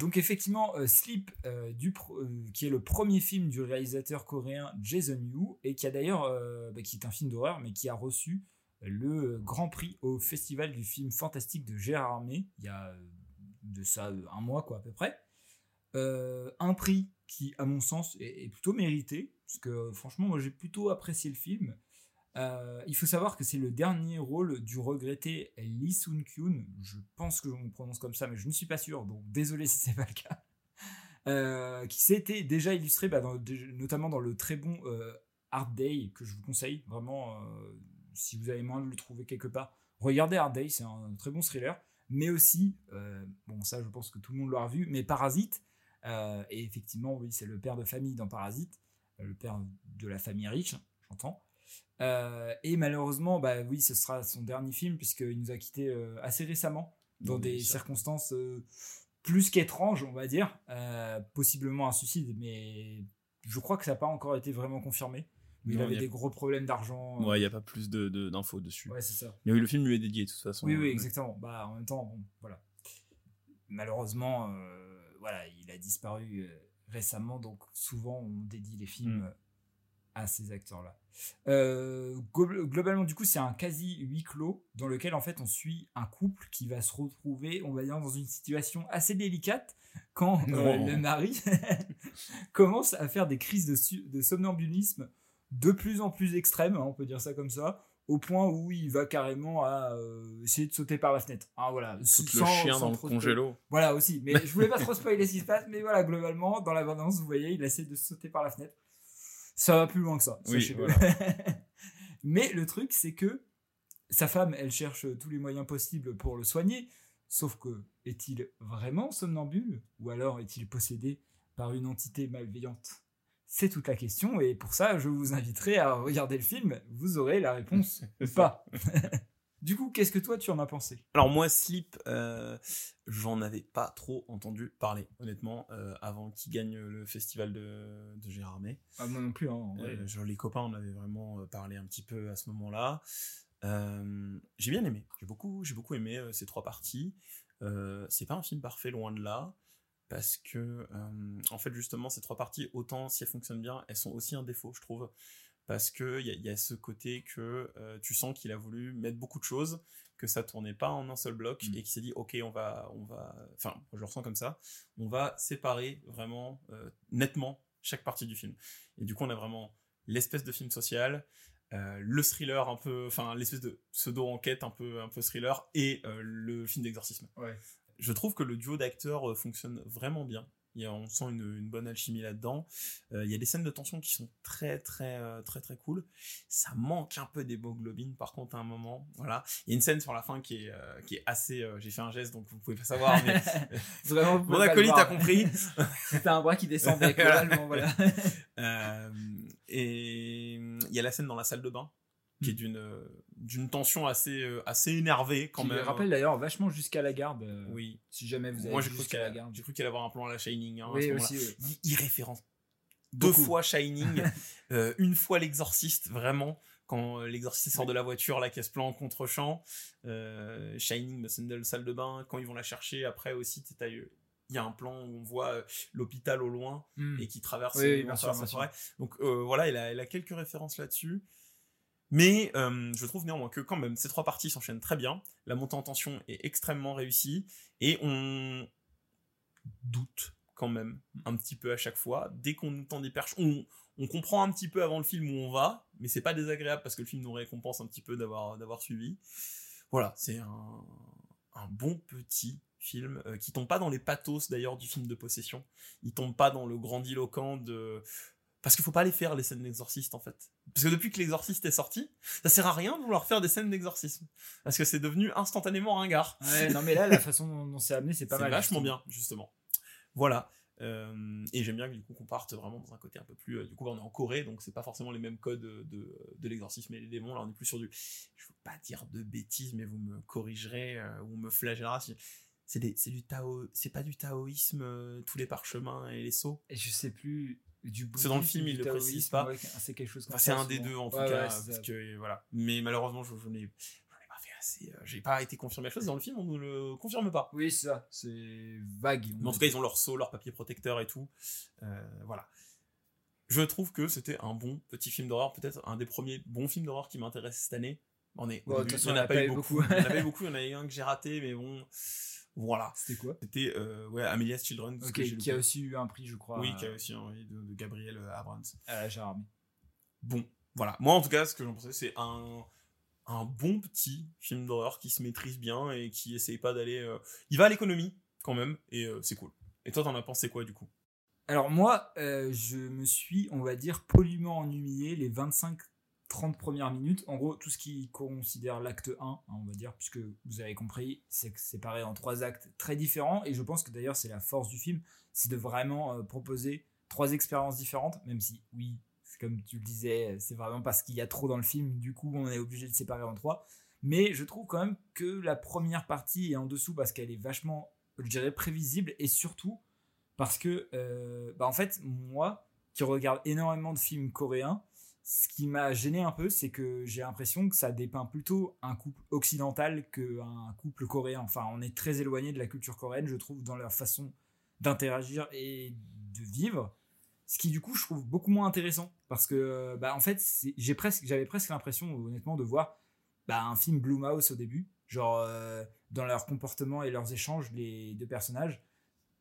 Donc effectivement, euh, Sleep, euh, euh, qui est le premier film du réalisateur coréen Jason Yu, et qui a d'ailleurs, bah, qui est un film d'horreur, mais qui a reçu le Grand Prix au Festival du film fantastique de Gérard Armé, il y a de ça un mois quoi à peu près. Un prix qui, à mon sens, est, est plutôt mérité, parce que franchement, moi j'ai plutôt apprécié le film. Euh, il faut savoir que c'est le dernier rôle du regretté Lee Sun Kyun. Je pense que on le prononce comme ça, mais je ne suis pas sûr, donc désolé si c'est pas le cas. Euh, qui s'était déjà illustré, bah, notamment dans le très bon euh, Hard Day que je vous conseille vraiment. si vous avez moyen de le trouver quelque part, regardez Hard Day, c'est un très bon thriller. Mais aussi, bon ça je pense que tout le monde l'aura vu, mais Parasite. et effectivement, oui, c'est le père de famille dans Parasite, le père de la famille riche, j'entends. Euh, et malheureusement, bah oui, ce sera son dernier film puisqu'il nous a quitté euh, assez récemment dans des circonstances euh, plus qu'étranges, on va dire. Possiblement un suicide, mais je crois que ça n'a pas encore été vraiment confirmé. Mais il Non, avait il des gros problèmes d'argent. Ouais, il n'y a pas plus de- de- d'infos dessus. Ouais, c'est ça. Mais oui, le film lui est dédié de toute façon. Oui, oui, exactement. Bah, en même temps, bon, voilà. Malheureusement, voilà, il a disparu récemment, donc souvent on dédie les films Mm. À ces acteurs-là. Euh, glo- globalement, du coup, c'est un quasi huis clos dans lequel en fait on suit un couple qui va se retrouver, on va dire, dans une situation assez délicate quand euh, le mari [LAUGHS] commence à faire des crises de, de somnambulisme de plus en plus extrêmes, hein, on peut dire ça comme ça, au point où il va carrément à euh, essayer de sauter par la fenêtre. Ah, voilà, le sans- chien sans dans le congélo. voilà aussi, mais [LAUGHS] je voulais pas trop spoiler ce qui se passe, mais voilà, globalement, dans l'abondance, vous voyez, il essaie de sauter par la fenêtre. Ça va plus loin que ça, Oui, sachez-le. voilà. [LAUGHS] mais le truc, c'est que sa femme, elle cherche tous les moyens possibles pour le soigner, sauf que, est-il vraiment somnambule Ou alors est-il possédé par une entité malveillante? C'est toute la question, et pour ça, je vous inviterai à regarder le film, vous aurez la réponse [LAUGHS] pas. [LAUGHS] du coup, qu'est-ce que toi, tu en as pensé? Alors moi, Sleep, euh, j'en avais pas trop entendu parler, honnêtement, euh, avant qu'il gagne le festival de, de Gérard May. ah, Moi non plus, hein, en vrai. Euh, genre, les copains en avaient vraiment parlé un petit peu à ce moment-là. J'ai bien aimé. J'ai beaucoup, j'ai beaucoup aimé ces trois parties. C'est pas un film parfait, loin de là. Parce que, en fait, justement, ces trois parties, autant si elles fonctionnent bien, elles sont aussi un défaut, je trouve. Parce qu'il y, a- y a ce côté que euh, tu sens qu'il a voulu mettre beaucoup de choses, que ça tournait pas en un seul bloc, Mm. et qu'il s'est dit, ok, on va, on va, enfin, je le ressens comme ça, on va séparer vraiment euh, nettement chaque partie du film. Et du coup, on a vraiment l'espèce de film social, euh, le thriller un peu, enfin l'espèce de pseudo-enquête un peu, un peu thriller, et le film d'exorcisme. Ouais. Je trouve que le duo d'acteurs fonctionne vraiment bien. Il y a, on sent une, une bonne alchimie là-dedans. Euh, il y a des scènes de tension qui sont très très euh, très très cool. Ça manque un peu d'hémoglobine par contre à un moment. Voilà. Il y a une scène sur la fin qui est euh, qui est assez. euh, J'ai fait un geste donc vous pouvez pas savoir mais [LAUGHS] Vraiment, vous mon acolyte a compris. [LAUGHS] C'était un bras qui descendait, [LAUGHS] Voilà. voilà. Euh, et il y a la scène dans la salle de bain qui est d'une euh, d'une tension assez euh, assez énervée quand Qui même. me rappelle d'ailleurs vachement jusqu'à la garde. euh, Oui. Si jamais vous avez Moi vu j'ai cru jusqu'à qu'elle la garde. j'ai cru qu'elle avoir un plan à la Shining. hein, à Oui, moment-là. aussi, oui. Il, il référence deux fois Shining, [LAUGHS] euh, une fois l'exorciste vraiment quand l'exorciste sort de la voiture là qui a ce plan en contre-champ. Euh, Shining, de la salle de bain quand ils vont la chercher après aussi il y a un plan où on voit l'hôpital au loin Hmm. et qui traverse Oui, oui, bien à sûr, bien. Donc euh, voilà, elle a, elle a quelques références là-dessus. Mais euh, je trouve néanmoins que quand même ces trois parties s'enchaînent très bien. La montée en tension est extrêmement réussie et on doute quand même un petit peu à chaque fois. Dès qu'on nous tend des perches, on, comprend un petit peu avant le film où on va, mais c'est pas désagréable parce que le film nous récompense un petit peu d'avoir d'avoir suivi. Voilà, c'est un, un bon petit film euh, qui tombe pas dans les pathos d'ailleurs du film de possession. Il tombe pas dans le grandiloquent de parce qu'il faut pas les faire les scènes d'exorciste en fait. Parce que depuis que l'exorciste est sorti, ça sert à rien de vouloir faire des scènes d'exorcisme parce que c'est devenu instantanément ringard. Ouais, non, mais là, la façon dont, c'est amené, c'est pas C'est mal. vachement bien, justement. Voilà. Euh, et j'aime bien que du coup qu'on parte vraiment dans un côté un peu plus. euh, du coup, on est en Corée, donc c'est pas forcément les mêmes codes de, de, de l'exorcisme et les démons. Là, on est plus sur du. Je veux pas dire de bêtises, mais vous me corrigerez euh, ou me flagellera. si- c'est du Tao. C'est pas du taoïsme, euh, tous les parchemins et les sceaux. Et je sais plus. Du C'est dans le film, il le précise pas. ouais, c'est quelque chose comme Enfin, c'est un des deux en tout Ouais, cas, parce que voilà. Mais malheureusement, je, je n'ai, pas fait c'est, euh, j'ai pas été confirmé la chose. Dans le film, on ne le confirme pas. Oui, c'est ça. C'est vague. Mais en tout cas, ils ont leur seau, leur papier protecteur et tout. Euh, voilà. Je trouve que c'était un bon petit film d'horreur, peut-être un des premiers bons films d'horreur qui m'intéresse cette année. On est, au Bon, de début, toute il façon, n'y en a pas eu beaucoup. En a pas [LAUGHS] eu beaucoup. Il y en a eu un que j'ai raté, mais bon, voilà. C'était quoi C'était euh, ouais, Amelia's Children. qui a aussi eu un prix, je crois. Oui, qui a aussi un oui, de, de Gabriel Abrams. à la Gérardmer. Bon, voilà. Moi, en tout cas, ce que j'en pensais, c'est un, un bon petit film d'horreur qui se maîtrise bien et qui essaye pas d'aller. euh, Il va à l'économie, quand même, et euh, c'est cool. Et toi, t'en as pensé quoi, du coup? Alors moi, euh, je me suis, on va dire, poliment ennuyé les 25-30 premières minutes. En gros, tout ce qui considère l'acte 1, hein, on va dire, puisque vous avez compris, c'est séparé en trois actes très différents. Et je pense que d'ailleurs, c'est la force du film, c'est de vraiment euh, proposer trois expériences différentes, même si, oui, comme tu le disais, c'est vraiment parce qu'il y a trop dans le film, du coup, on est obligé de séparer en trois. Mais je trouve quand même que la première partie est en dessous parce qu'elle est vachement, je dirais, prévisible et surtout parce que, euh, bah en fait, moi qui regarde énormément de films coréens, ce qui m'a gêné un peu, c'est que j'ai l'impression que ça dépeint plutôt un couple occidental qu'un couple coréen. Enfin, on est très éloigné de la culture coréenne, je trouve, dans leur façon d'interagir et de vivre. Ce qui, du coup, je trouve beaucoup moins intéressant. Parce que, bah, en fait, j'ai presque, j'avais presque l'impression, honnêtement, de voir bah, un film Blumhouse au début. Genre, euh, dans leur comportement et leurs échanges, les deux personnages.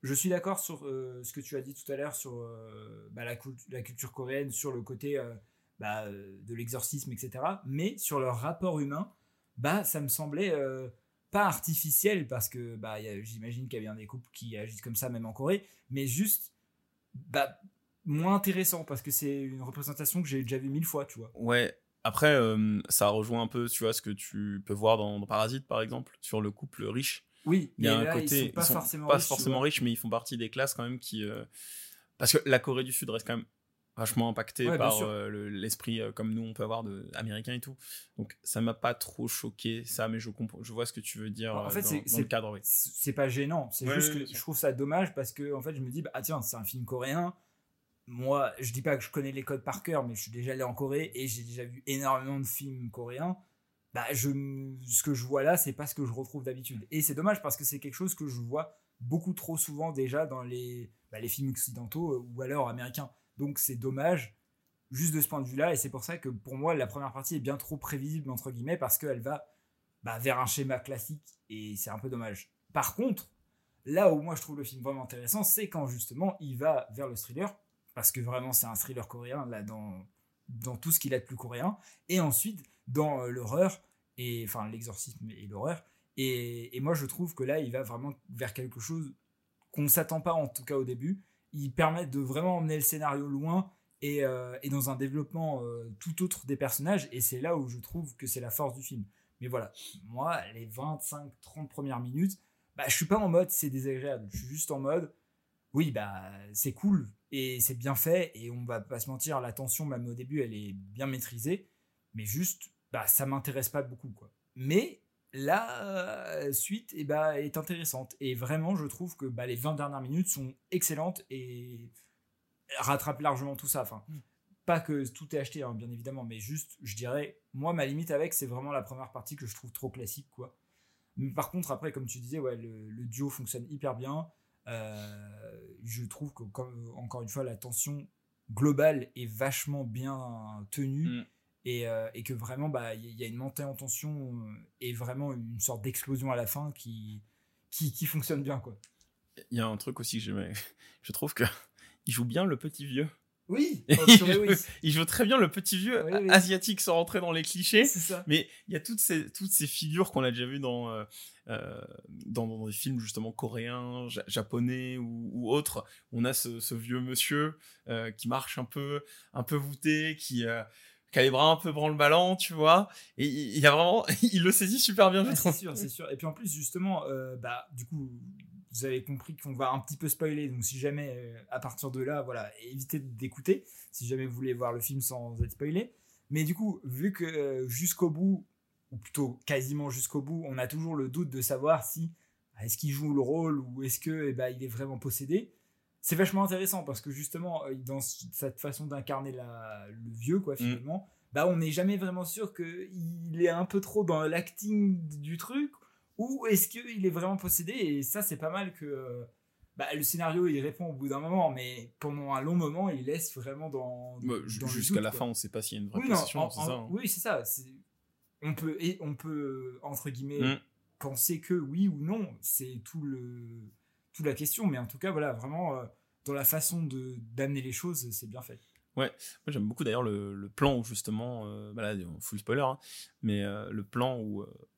Je suis d'accord sur euh, ce que tu as dit tout à l'heure sur euh, bah, la, cult- la culture coréenne, sur le côté euh, bah, euh, de l'exorcisme, etc. Mais sur leur rapport humain, bah, ça me semblait euh, pas artificiel parce que bah, j'imagine qu'il y a bien des couples qui agissent comme ça, même en Corée, mais juste bah, moins intéressant parce que c'est une représentation que j'ai déjà vue mille fois, tu vois. Ouais. Après, euh, ça rejoint un peu, tu vois, ce que tu peux voir dans, dans Parasite, par exemple, sur le couple riche. Oui, Il y a mais un là, côté, ils sont pas forcément pas riches, forcément mais ils font partie des classes quand même qui. euh, Parce que la Corée du Sud reste quand même vachement Ouais, bien par euh, le- l'esprit euh, comme nous on peut avoir de américain et tout. Donc ça m'a pas trop choqué ça, mais je comprends, je vois ce que tu veux dire. En euh, fait, dans, c'est- le cadre, oui. c'est pas gênant c'est Ouais, juste que je trouve ça dommage parce que en fait je me dis bah, ah tiens c'est un film coréen moi je dis pas que je connais les codes par cœur mais je suis déjà allé en Corée et j'ai déjà vu énormément de films coréens bah je ce que je vois là c'est pas ce que je retrouve d'habitude et c'est dommage parce que c'est quelque chose que je vois beaucoup trop souvent déjà dans les bah, les films occidentaux ou alors américains donc c'est dommage juste de ce point de vue là et c'est pour ça que pour moi la première partie est bien trop prévisible entre guillemets parce qu'elle va bah, vers un schéma classique et c'est un peu dommage. Par contre, là où moi je trouve le film vraiment intéressant, c'est quand justement il va vers le thriller, parce que vraiment c'est un thriller coréen là dans, dans tout ce qu'il a de plus coréen, et ensuite dans euh, l'horreur, et enfin l'exorcisme et l'horreur, et, et moi je trouve que là il va vraiment vers quelque chose qu'on ne s'attend pas en tout cas au début, il permet de vraiment emmener le scénario loin et, euh, dans un développement euh, tout autre des personnages, et c'est là où je trouve que c'est la force du film. Mais voilà, moi, les 25-30 premières minutes, bah, je suis pas en mode c'est désagréable. Je suis juste en mode oui, bah, c'est cool et c'est bien fait et on va pas se mentir, la tension, même au début, elle est bien maîtrisée. Mais juste, bah, ça m'intéresse pas beaucoup, quoi. Mais la euh, suite eh bah, est intéressante et vraiment, je trouve que bah, les 20 dernières minutes sont excellentes et rattrapent largement tout ça. Enfin, pas que tout est acheté, hein, bien évidemment, mais juste, je dirais, moi, ma limite avec, c'est vraiment la première partie que je trouve trop classique, quoi. Mais par contre, après, comme tu disais, ouais, le, le duo fonctionne hyper bien. Euh, je trouve que, comme, encore une fois, la tension globale est vachement bien tenue. Mm. Et, euh, et que vraiment, bah, il y a une montée en tension et vraiment une sorte d'explosion à la fin qui, qui, qui fonctionne bien, quoi. Il y a un truc aussi que j'aimais. [LAUGHS] Je trouve que [LAUGHS] il joue bien le petit vieux. Oui, [LAUGHS] il, oh, joue, il joue très bien le petit vieux Oui, oui. asiatique sans rentrer dans les clichés. ça. Mais il y a toutes ces, toutes ces figures qu'on a déjà vues dans, euh, euh, dans, dans des films justement coréens, ja- japonais ou, ou autres. On a ce, ce vieux monsieur euh, qui marche un peu, un peu voûté, qui, euh, qui a les bras un peu branle-ballant, tu vois. Et il, y a vraiment, [LAUGHS] il le saisit super bien, je Ouais, trouve. c'est sûr, c'est sûr. Et puis en plus, justement, euh, bah, du coup, vous avez compris qu'on va un petit peu spoiler. Donc, si jamais, euh, à partir de là, voilà, évitez d'écouter. Si jamais vous voulez voir le film sans être spoilé. Mais du coup, vu que euh, jusqu'au bout, ou plutôt quasiment jusqu'au bout, on a toujours le doute de savoir si est-ce qu'il joue le rôle ou est-ce que eh ben, il est vraiment possédé. C'est vachement intéressant parce que justement, euh, dans cette façon d'incarner le vieux, quoi, finalement, bah on n'est jamais vraiment sûr qu'il est un peu trop dans l'acting du truc ou est-ce qu'il est vraiment possédé et ça c'est pas mal que euh, bah, le scénario il répond au bout d'un moment mais pendant un long moment il laisse vraiment dans, Bah, Jusqu'à la quoi. fin, on sait pas s'il y a une vraie oui, possession, c'est ça. hein. oui c'est ça on peut et on peut entre guillemets Mm. penser que oui ou non c'est tout le la question mais en tout cas voilà vraiment euh, dans la façon de d'amener les choses c'est bien fait Moi, j'aime beaucoup d'ailleurs le, le plan où justement, euh, bah là, full spoiler, hein, mais euh, le plan où euh,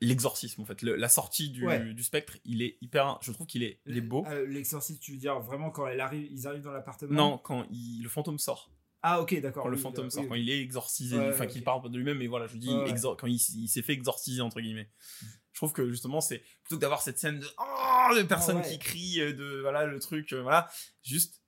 l'exorcisme, en fait, le- la sortie du, Ouais. du spectre, il est hyper, je trouve qu'il est, il est beau. L'exorciste tu veux dire vraiment quand elle arrive ils arrivent dans l'appartement? Non, quand il- le fantôme sort, ah ok d'accord quand le fantôme euh, sort, oui, quand il est exorcisé, enfin ouais, qu'il ok. parle de lui-même, mais voilà, je dis Ouais, ouais. exor- quand il, s'est fait exorciser entre guillemets. Je trouve que justement, c'est plutôt que d'avoir cette scène de, oh, de personnes ouais. qui crient, euh, de voilà le truc, euh, voilà, juste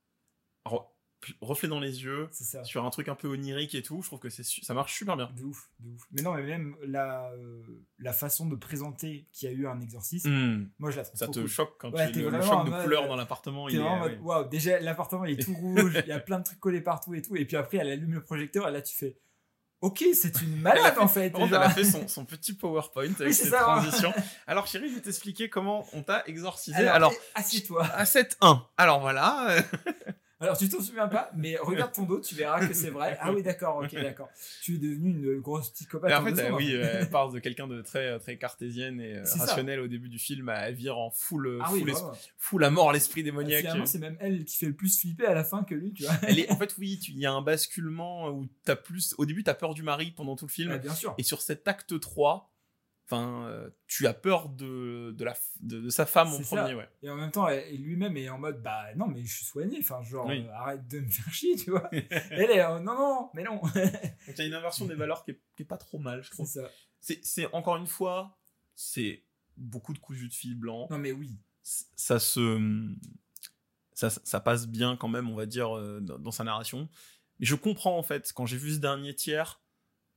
reflet dans les yeux. ça Sur un truc un peu onirique et tout, je trouve que c'est ça marche super bien. de ouf de ouf mais non mais même la euh, la façon de présenter qu'il y a eu un exorcisme Hmm. moi je la trouve Ça te cool. choque quand Ouais, tu t'es le, le choc de mode, couleurs euh, dans l'appartement. Il vraiment mode, waouh, déjà l'appartement il est tout rouge, il y a plein de trucs collés partout et tout, et puis après elle allume le projecteur et là tu fais, ok, c'est une [LAUGHS] malade en fait. Genre. elle a fait son, son petit PowerPoint avec Oui, ses ça, hein. transitions. [LAUGHS] Alors, chérie, je vais t'expliquer comment on t'a exorcisé. Alors, assieds-toi. à 7-1. Alors voilà. [LAUGHS] euh, Alors tu t'en souviens pas, mais [LAUGHS] regarde ton dos, tu verras que c'est vrai. Ah oui, d'accord, ok, [LAUGHS] d'accord. Tu es devenu une grosse psychopathe. En en fait, euh, oui, euh, [LAUGHS] elle part de quelqu'un de très, très cartésienne et euh, rationnel au début du film. Elle vire en full, Ah oui, full, à mort l'esprit démoniaque. Finalement, c'est même elle qui fait le plus flipper à la fin que lui, tu vois. Elle est, en fait, oui, il y a un basculement où t'as plus. Au début, t'as peur du mari pendant tout le film. Bien sûr. Et sur cet acte 3, enfin, euh, tu as peur de, de, la, de, de sa femme en premier, ouais. Et en même temps, lui-même est en mode, bah non, mais je suis soigné, enfin, genre, Oui. euh, arrête de me faire chier, tu vois. [LAUGHS] elle est, euh, non, non, mais non. [LAUGHS] Donc, il y a une inversion des valeurs qui est, qui est pas trop mal, je c'est trouve. ça. C'est, c'est encore une fois, c'est beaucoup de cousu de fil blanc. Non, mais oui. Ça se. Ça, ça passe bien quand même, on va dire, dans, dans sa narration. Mais je comprends en fait, quand j'ai vu ce dernier tiers,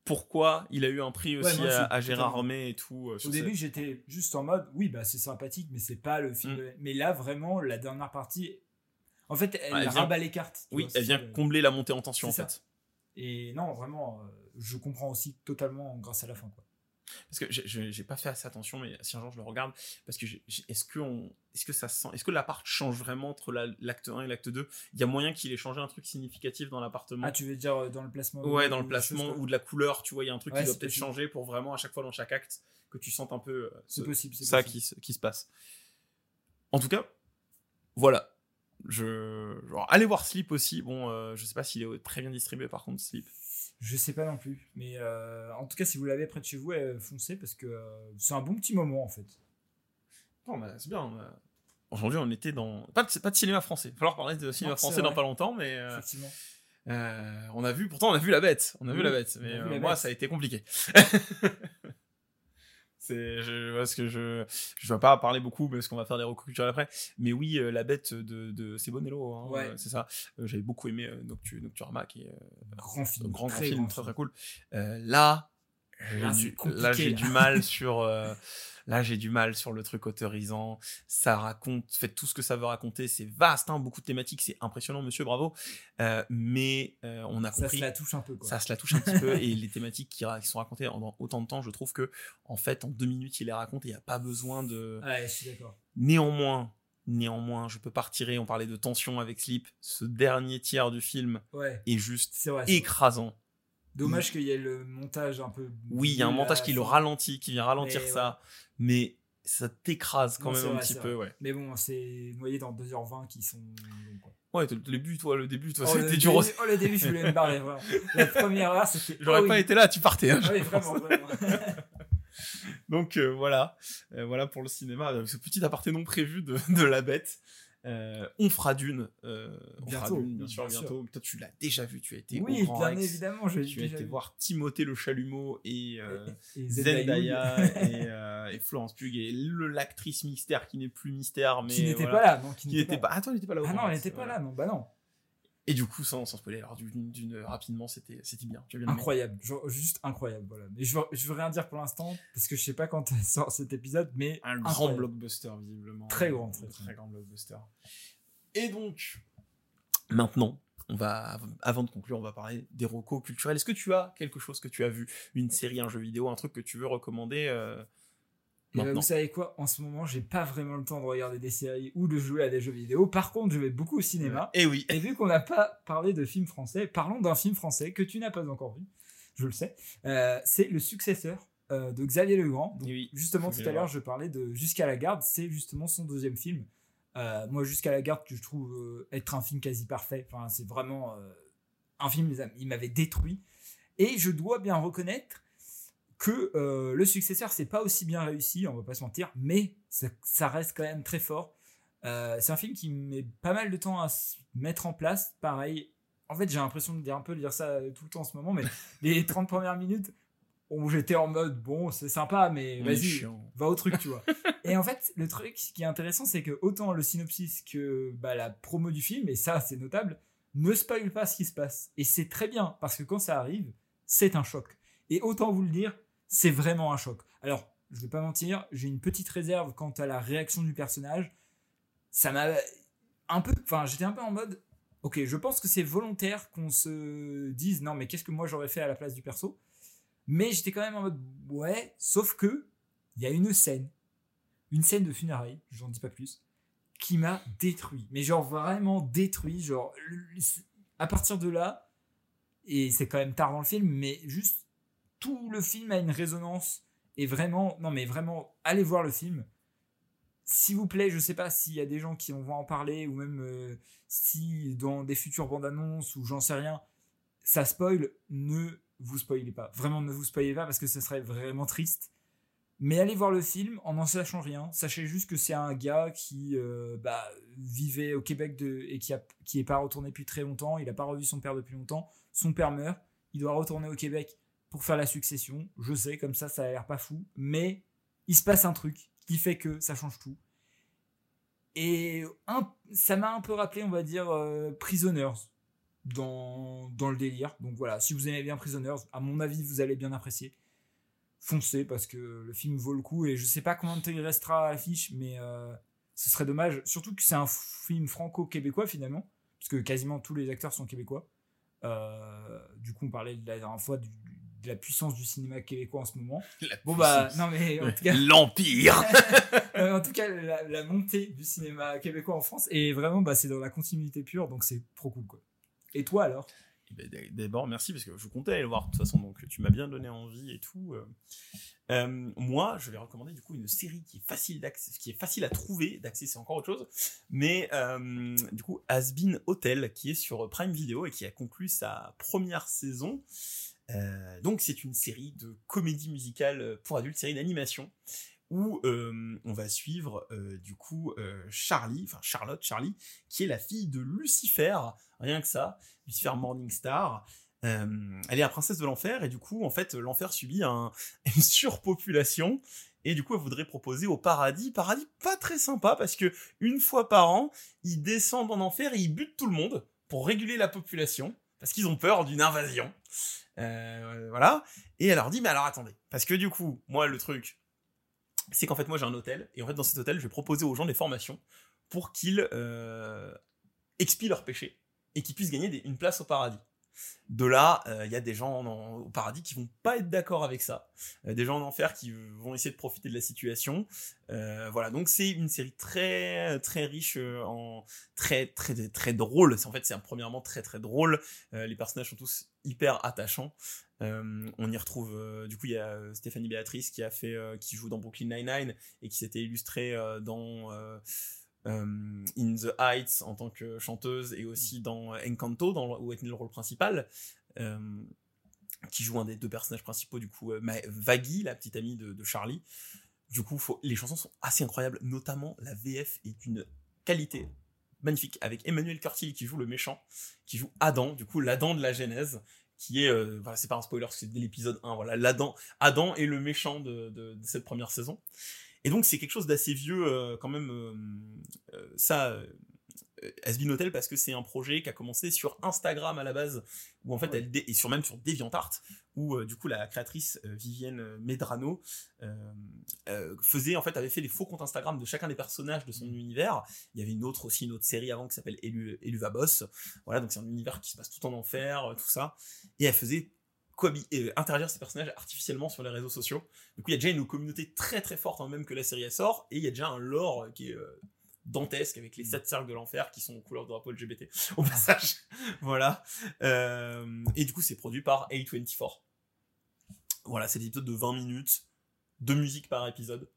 pourquoi il a eu un prix aussi à, à Gérard. Armé et tout. euh, Au début, j'étais juste en mode, oui, bah c'est sympathique, mais c'est pas le film. Mm. de- Mais là, vraiment, la dernière partie, en fait, elle, vient- rabat les cartes. Oui, vois, elle vient combler la montée en tension en ça. fait. Et non, vraiment, euh, je comprends aussi totalement grâce à la fin. Quoi. Parce que j'ai- j'ai pas fait assez attention, mais si un jour je le regarde, parce que est-ce que on, est-ce que ça sent, est-ce que l'appart change vraiment entre la- l'acte 1 et l'acte 2 Il y a moyen qu'il ait changé un truc significatif dans l'appartement. Ah, tu veux dire euh, dans le placement Ouais, ou- dans le placement ou de la couleur, tu vois, il y a un truc Ouais, qui doit peut-être changer pour vraiment à chaque fois dans chaque acte que tu sentes un peu euh, ce- possible. ça possible. qui, se- qui se passe. En tout cas, voilà. Je, genre, allez voir Sleep aussi. Bon, euh, je sais pas s'il est très bien distribué par contre, Sleep. Je sais pas non plus. Mais euh, en tout cas, si vous l'avez près de chez vous, euh, foncez parce que euh, c'est un bon petit moment en fait. Non, bah, c'est bien. euh. Aujourd'hui, on était dans. Pas de, pas de cinéma français. Il va falloir parler de cinéma Non, c'est français dans vrai. pas longtemps, mais. euh, Effectivement. Euh, on a vu, pourtant on a vu la bête. On a vu la bête, mais euh, moi Bête. ça a été compliqué. [LAUGHS] c'est, je parce que je, je vais pas parler beaucoup parce qu'on va faire des recours culturels après. Mais oui, euh, la bête de, de c'est Bonello, hein, Ouais. euh, c'est ça. Euh, J'avais beaucoup aimé euh, Noctu, Nocturama, qui est euh, Grand film. grand, grand très film, grand très film. très cool. Euh, Là, du, là j'ai du mal [LAUGHS] sur, euh, là j'ai du mal sur le truc autorisant. Ça raconte, fait tout ce que ça veut raconter. C'est vaste, hein, beaucoup de thématiques, c'est impressionnant, monsieur, bravo. Euh, mais euh, on a Ça compris se la touche un peu. Quoi. ça se la touche un petit peu et les thématiques qui, sont racontées en autant de temps, je trouve que en fait en deux minutes il les raconte et il n'y a pas besoin de. Ouais, je suis d'accord. Néanmoins, néanmoins, je peux pas retirer. On parlait de tension avec Sleep. Ce dernier tiers du film Ouais, est juste vrai. écrasant. Dommage qu'il y ait le montage un peu. Oui, il y a un montage qui le ralentit, qui vient ralentir Mais ça, mais ça t'écrase quand Non, même un vrai, petit peu, ouais. Mais bon, c'est noyé dans 2h20 qui sont. quoi. Ouais, le début, toi, le début, toi, Oh, c'était dur aussi. Oh, le début, je voulais me barrer, vraiment. La première heure, c'était. [LAUGHS] J'aurais oh, pas oui. été là, tu partais. hein, Oui, pense. vraiment, vraiment. [LAUGHS] Donc euh, voilà, Euh, voilà pour le cinéma. Avec ce petit aparté non prévu de, de la bête. Euh, on fera d'une. euh, on fera Bientôt, d'une, bien sûr, bien sûr. bientôt. Toi, tu l'as déjà vu. Tu as été Oui, au Grand bien Rex. évidemment, je Tu as déjà été vu. voir Timothée le Chalumeau et euh, Et Zendaya et, [LAUGHS] euh, et Florence et l'actrice mystère qui n'est plus mystère, mais qui n'était voilà, pas là, non, qui Qui n'était pas. Ah, toi, il n'était pas là. Ah Grand non, elle n'était pas là, non, bah non. Et du coup, sans, sans spoiler, alors d'une, d'une- rapidement, c'était, c'était bien. Incroyable, genre, juste incroyable, voilà. Mais je veux, je veux rien dire pour l'instant, parce que je sais pas quand sort cet épisode, mais. Un grand blockbuster, visiblement. Très grand, très, très, très grand blockbuster. Et donc, maintenant, on va, avant de conclure, on va parler des recos culturels. Est-ce que tu as quelque chose que tu as vu, une série, un jeu vidéo, un truc que tu veux recommander euh, Et bah, vous savez quoi En ce moment, j'ai pas vraiment le temps de regarder des séries ou de jouer à des jeux vidéo. Par contre, je vais beaucoup au cinéma. Eh oui. Et vu qu'on n'a pas parlé de film français, parlons d'un film français que tu n'as pas encore vu. Je le sais. Euh, c'est le successeur euh, de Xavier Legrand. Donc, oui. justement, tout à l'heure, je parlais de Jusqu'à la garde. C'est justement son deuxième film. Euh, moi, Jusqu'à la garde, que je trouve être un film quasi parfait. Enfin, c'est vraiment un film, il m'avait détruit. Et je dois bien reconnaître que euh, le successeur, c'est pas aussi bien réussi, on va pas se mentir, mais ça, ça reste quand même très fort. Euh, c'est un film qui met pas mal de temps à se mettre en place. Pareil, en fait, j'ai l'impression de dire un peu de dire ça euh, tout le temps en ce moment, mais [LAUGHS] les 30 premières minutes où j'étais en mode bon, c'est sympa, mais vas-y, va au truc, tu vois. [LAUGHS] et en fait, le truc qui est intéressant, c'est que autant le synopsis que bah, la promo du film, et ça, c'est notable, ne spoil pas ce qui se passe. Et c'est très bien, parce que quand ça arrive, c'est un choc. Et autant vous le dire, c'est vraiment un choc. Alors, je vais pas mentir, j'ai une petite réserve quant à la réaction du personnage. Ça m'a un peu, enfin, j'étais un peu en mode, ok, je pense que c'est volontaire qu'on se dise, non, mais qu'est-ce que moi j'aurais fait à la place du perso? Mais j'étais quand même en mode, ouais, sauf que il y a une scène, une scène de funérailles, j'en dis pas plus, qui m'a détruit. Mais genre vraiment détruit, genre à partir de là, et c'est quand même tard dans le film, mais juste tout le film a une résonance et vraiment, non mais vraiment, allez voir le film. S'il vous plaît, je sais pas s'il y a des gens qui vont en parler ou même euh, si dans des futures bandes annonces ou j'en sais rien, ça spoil, ne vous spoilez pas. Vraiment, ne vous spoilez pas parce que ce serait vraiment triste. Mais allez voir le film en n'en sachant rien. Sachez juste que c'est un gars qui euh, bah, vivait au Québec de, et qui, a, qui pas retourné depuis très longtemps. Il n'a pas revu son père depuis longtemps. Son père meurt. Il doit retourner au Québec pour faire la succession. Je sais, comme ça, ça a l'air pas fou. Mais il se passe un truc qui fait que ça change tout. Et ça m'a un peu rappelé, on va dire, euh, Prisoners dans, le délire. Donc voilà, si vous aimez bien Prisoners, à mon avis, vous allez bien apprécier. Foncez parce que le film vaut le coup et je sais pas combien de temps il restera à l'affiche, mais euh, ce serait dommage. Surtout que c'est un film franco-québécois finalement, puisque quasiment tous les acteurs sont québécois. Euh, du coup, on parlait de la dernière fois du- de la puissance du cinéma québécois en ce moment. [LAUGHS] La Bon bah non mais en tout cas, L'Empire [LAUGHS] [LAUGHS] euh, en tout cas la, la montée du cinéma québécois en France et vraiment bah c'est dans la continuité pure donc c'est trop cool quoi. Et toi alors? Eh ben, D'abord, merci parce que je comptais aller le voir de toute façon, donc tu m'as bien donné envie et tout. euh. Euh, moi, je vais recommander du coup une série qui est facile d'accès, qui est facile à trouver. D'accès, c'est encore autre chose. Mais euh, du coup, Has Been Hotel, qui est sur Prime Video et qui a conclu sa première saison. Euh, donc, c'est une série de comédie musicale pour adultes, série d'animation où euh, on va suivre euh, du coup euh, Charlie, enfin Charlotte, Charlie, qui est la fille de Lucifer, rien que ça, Lucifer Morningstar. Euh, elle est la princesse de l'enfer et du coup en fait l'enfer subit un- [LAUGHS] une surpopulation. Et du coup elle voudrait proposer au paradis, paradis pas très sympa parce que une fois par an ils descendent en enfer et ils butent tout le monde pour réguler la population parce qu'ils ont peur d'une invasion. Euh, voilà. Et elle leur dit mais alors attendez parce que du coup moi le truc c'est qu'en fait moi j'ai un hôtel et en fait dans cet hôtel je vais proposer aux gens des formations pour qu'ils euh, expient leurs péchés et qu'ils puissent gagner une place au paradis. De là, euh, il y a des gens en- au paradis qui vont pas être d'accord avec ça, Euh, des gens en enfer qui vont essayer de profiter de la situation. Euh, voilà, donc c'est une série très très riche en très très très drôle. En fait, c'est un- premièrement très très drôle. Les personnages sont tous hyper attachants. On y retrouve du coup il y a Stéphanie Béatrice qui a fait qui joue dans Brooklyn Nine-Nine et qui s'était illustrée dans In the Heights en tant que chanteuse et aussi dans Encanto dans, où elle le rôle principal euh, qui joue un des deux personnages principaux du coup euh, Vaggie la petite amie de, Charlie. Du coup les chansons sont assez incroyables notamment la VF est d'une qualité magnifique avec Emmanuel Curtil qui joue le méchant qui joue Adam du coup l'Adam de la Genèse qui est euh, c'est pas un spoiler c'est l'épisode 1 voilà l'Adam Adam est le méchant de cette première saison et donc c'est quelque chose d'assez vieux euh, quand même euh, euh, ça euh, Has Been Hotel parce que c'est un projet qui a commencé sur Instagram à la base, où en fait elle et sur même sur DeviantArt, où euh, du coup la créatrice euh, Vivienne Medrano euh, faisait en fait avait fait les faux comptes Instagram de chacun des personnages de son univers. Il y avait une autre aussi une autre série avant qui s'appelle Elu, Eluva Boss. Voilà donc c'est un univers qui se passe tout en enfer, tout ça, et elle faisait cohabi- euh, interagir ces personnages artificiellement sur les réseaux sociaux. Du coup, il y a déjà une communauté très très forte, hein, même que la série elle sort, et il y a déjà un lore qui est euh, dantesque avec les sept cercles de l'enfer qui sont aux couleurs de drapeau LGBT [LAUGHS] au passage. [LAUGHS] voilà. Euh, et du coup, c'est produit par A24. Voilà, c'est des épisodes de 20 minutes, de musique par épisode,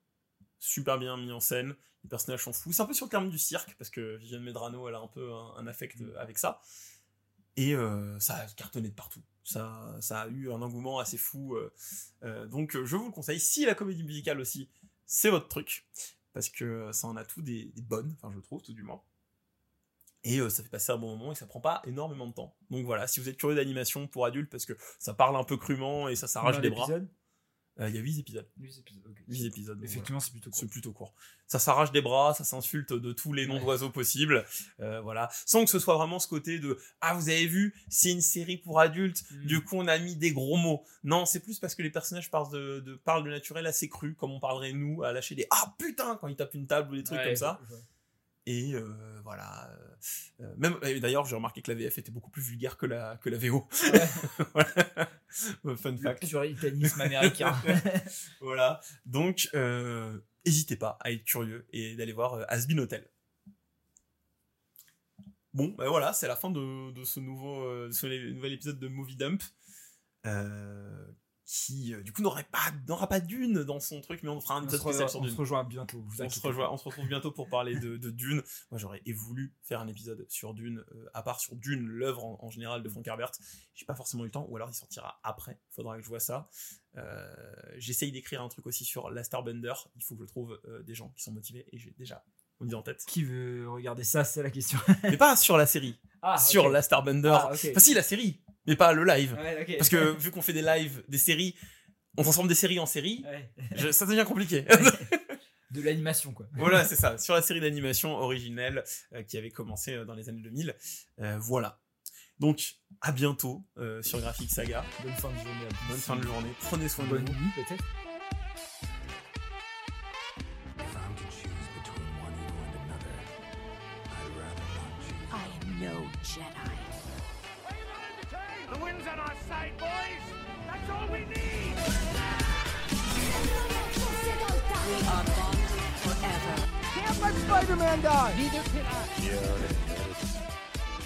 super bien mis en scène. Les personnages sont fous. C'est un peu sur le terme du cirque parce que Viviane Medrano, elle a un peu un, un affect euh, avec ça. Et euh, ça a cartonné de partout. Ça, ça a eu un engouement assez fou. euh, euh, donc euh, je vous le conseille. Si la comédie musicale aussi, c'est votre truc, parce que ça en a tout des, des bonnes, enfin je trouve tout du moins. Et euh, ça fait passer un bon moment et ça prend pas énormément de temps. Donc voilà, si vous êtes curieux d'animation pour adultes, parce que ça parle un peu crûment et ça s'arrache des bras. Euh, Il y a 8 épisodes. Huit épisodes, ok. 8 épisodes. Effectivement, c'est plutôt cool. C'est plutôt court. Ça s'arrache des bras, ça s'insulte de tous les noms d'oiseaux possibles. euh, voilà. Sans que ce soit vraiment ce côté de Ah, vous avez vu, c'est une série pour adultes, Mm. du coup on a mis des gros mots. Non, c'est plus parce que les personnages parlent de, de, parlent de naturel assez cru, comme on parlerait nous, à lâcher des Ah putain quand ils tapent une table ou des trucs Ouais, comme ça. Et euh, voilà. euh, euh, même d'ailleurs, j'ai remarqué que la VF était beaucoup plus vulgaire que la que la VO. [LAUGHS] Voilà. Euh, Fun fact. puritanisme américain. [LAUGHS] Voilà. Donc, euh, n'hésitez pas à être curieux et d'aller voir Been Hotel. Bon, ben voilà, c'est la fin de, de ce nouveau de ce nouvel épisode de Movie Dump. Qui, euh, du coup, n'aurait pas, n'aura pas d'une dans son truc, mais on fera un on, épisode spécial sur on Dune. se rejoint bientôt. vous On se, rejoint, on se retrouve bientôt pour parler de, de Dune. [LAUGHS] Moi, j'aurais voulu faire un épisode sur Dune, euh, à part sur Dune, l'œuvre en, en général de Frank Herbert. J'ai pas forcément eu le temps, ou alors il sortira après. Faudra que je vois ça. Euh, J'essaye d'écrire un truc aussi sur la Starbender. Il faut que je trouve des gens qui sont motivés, et j'ai déjà une idée en tête. Qui veut regarder ça? C'est la question. mais pas sur la série, Ah, sur la Starbender. Ah. Enfin, si, la série, mais pas le live. Ouais. Parce que vu qu'on fait des lives, des séries, on transforme des séries en séries, Ouais. je- ça devient compliqué. [LAUGHS] [LAUGHS] De l'animation, quoi. voilà, c'est ça, sur la série d'animation originelle euh, qui avait commencé euh, dans les années 2000. Euh, voilà. Donc, à bientôt euh, sur Graphic Saga. Bonne fin de journée. à. Bonne fin de journée. Prenez soin de Bonne vous. nuit, peut-être. If I'm Can't let Spider-Man die!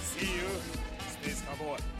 See you, Space Cowboy.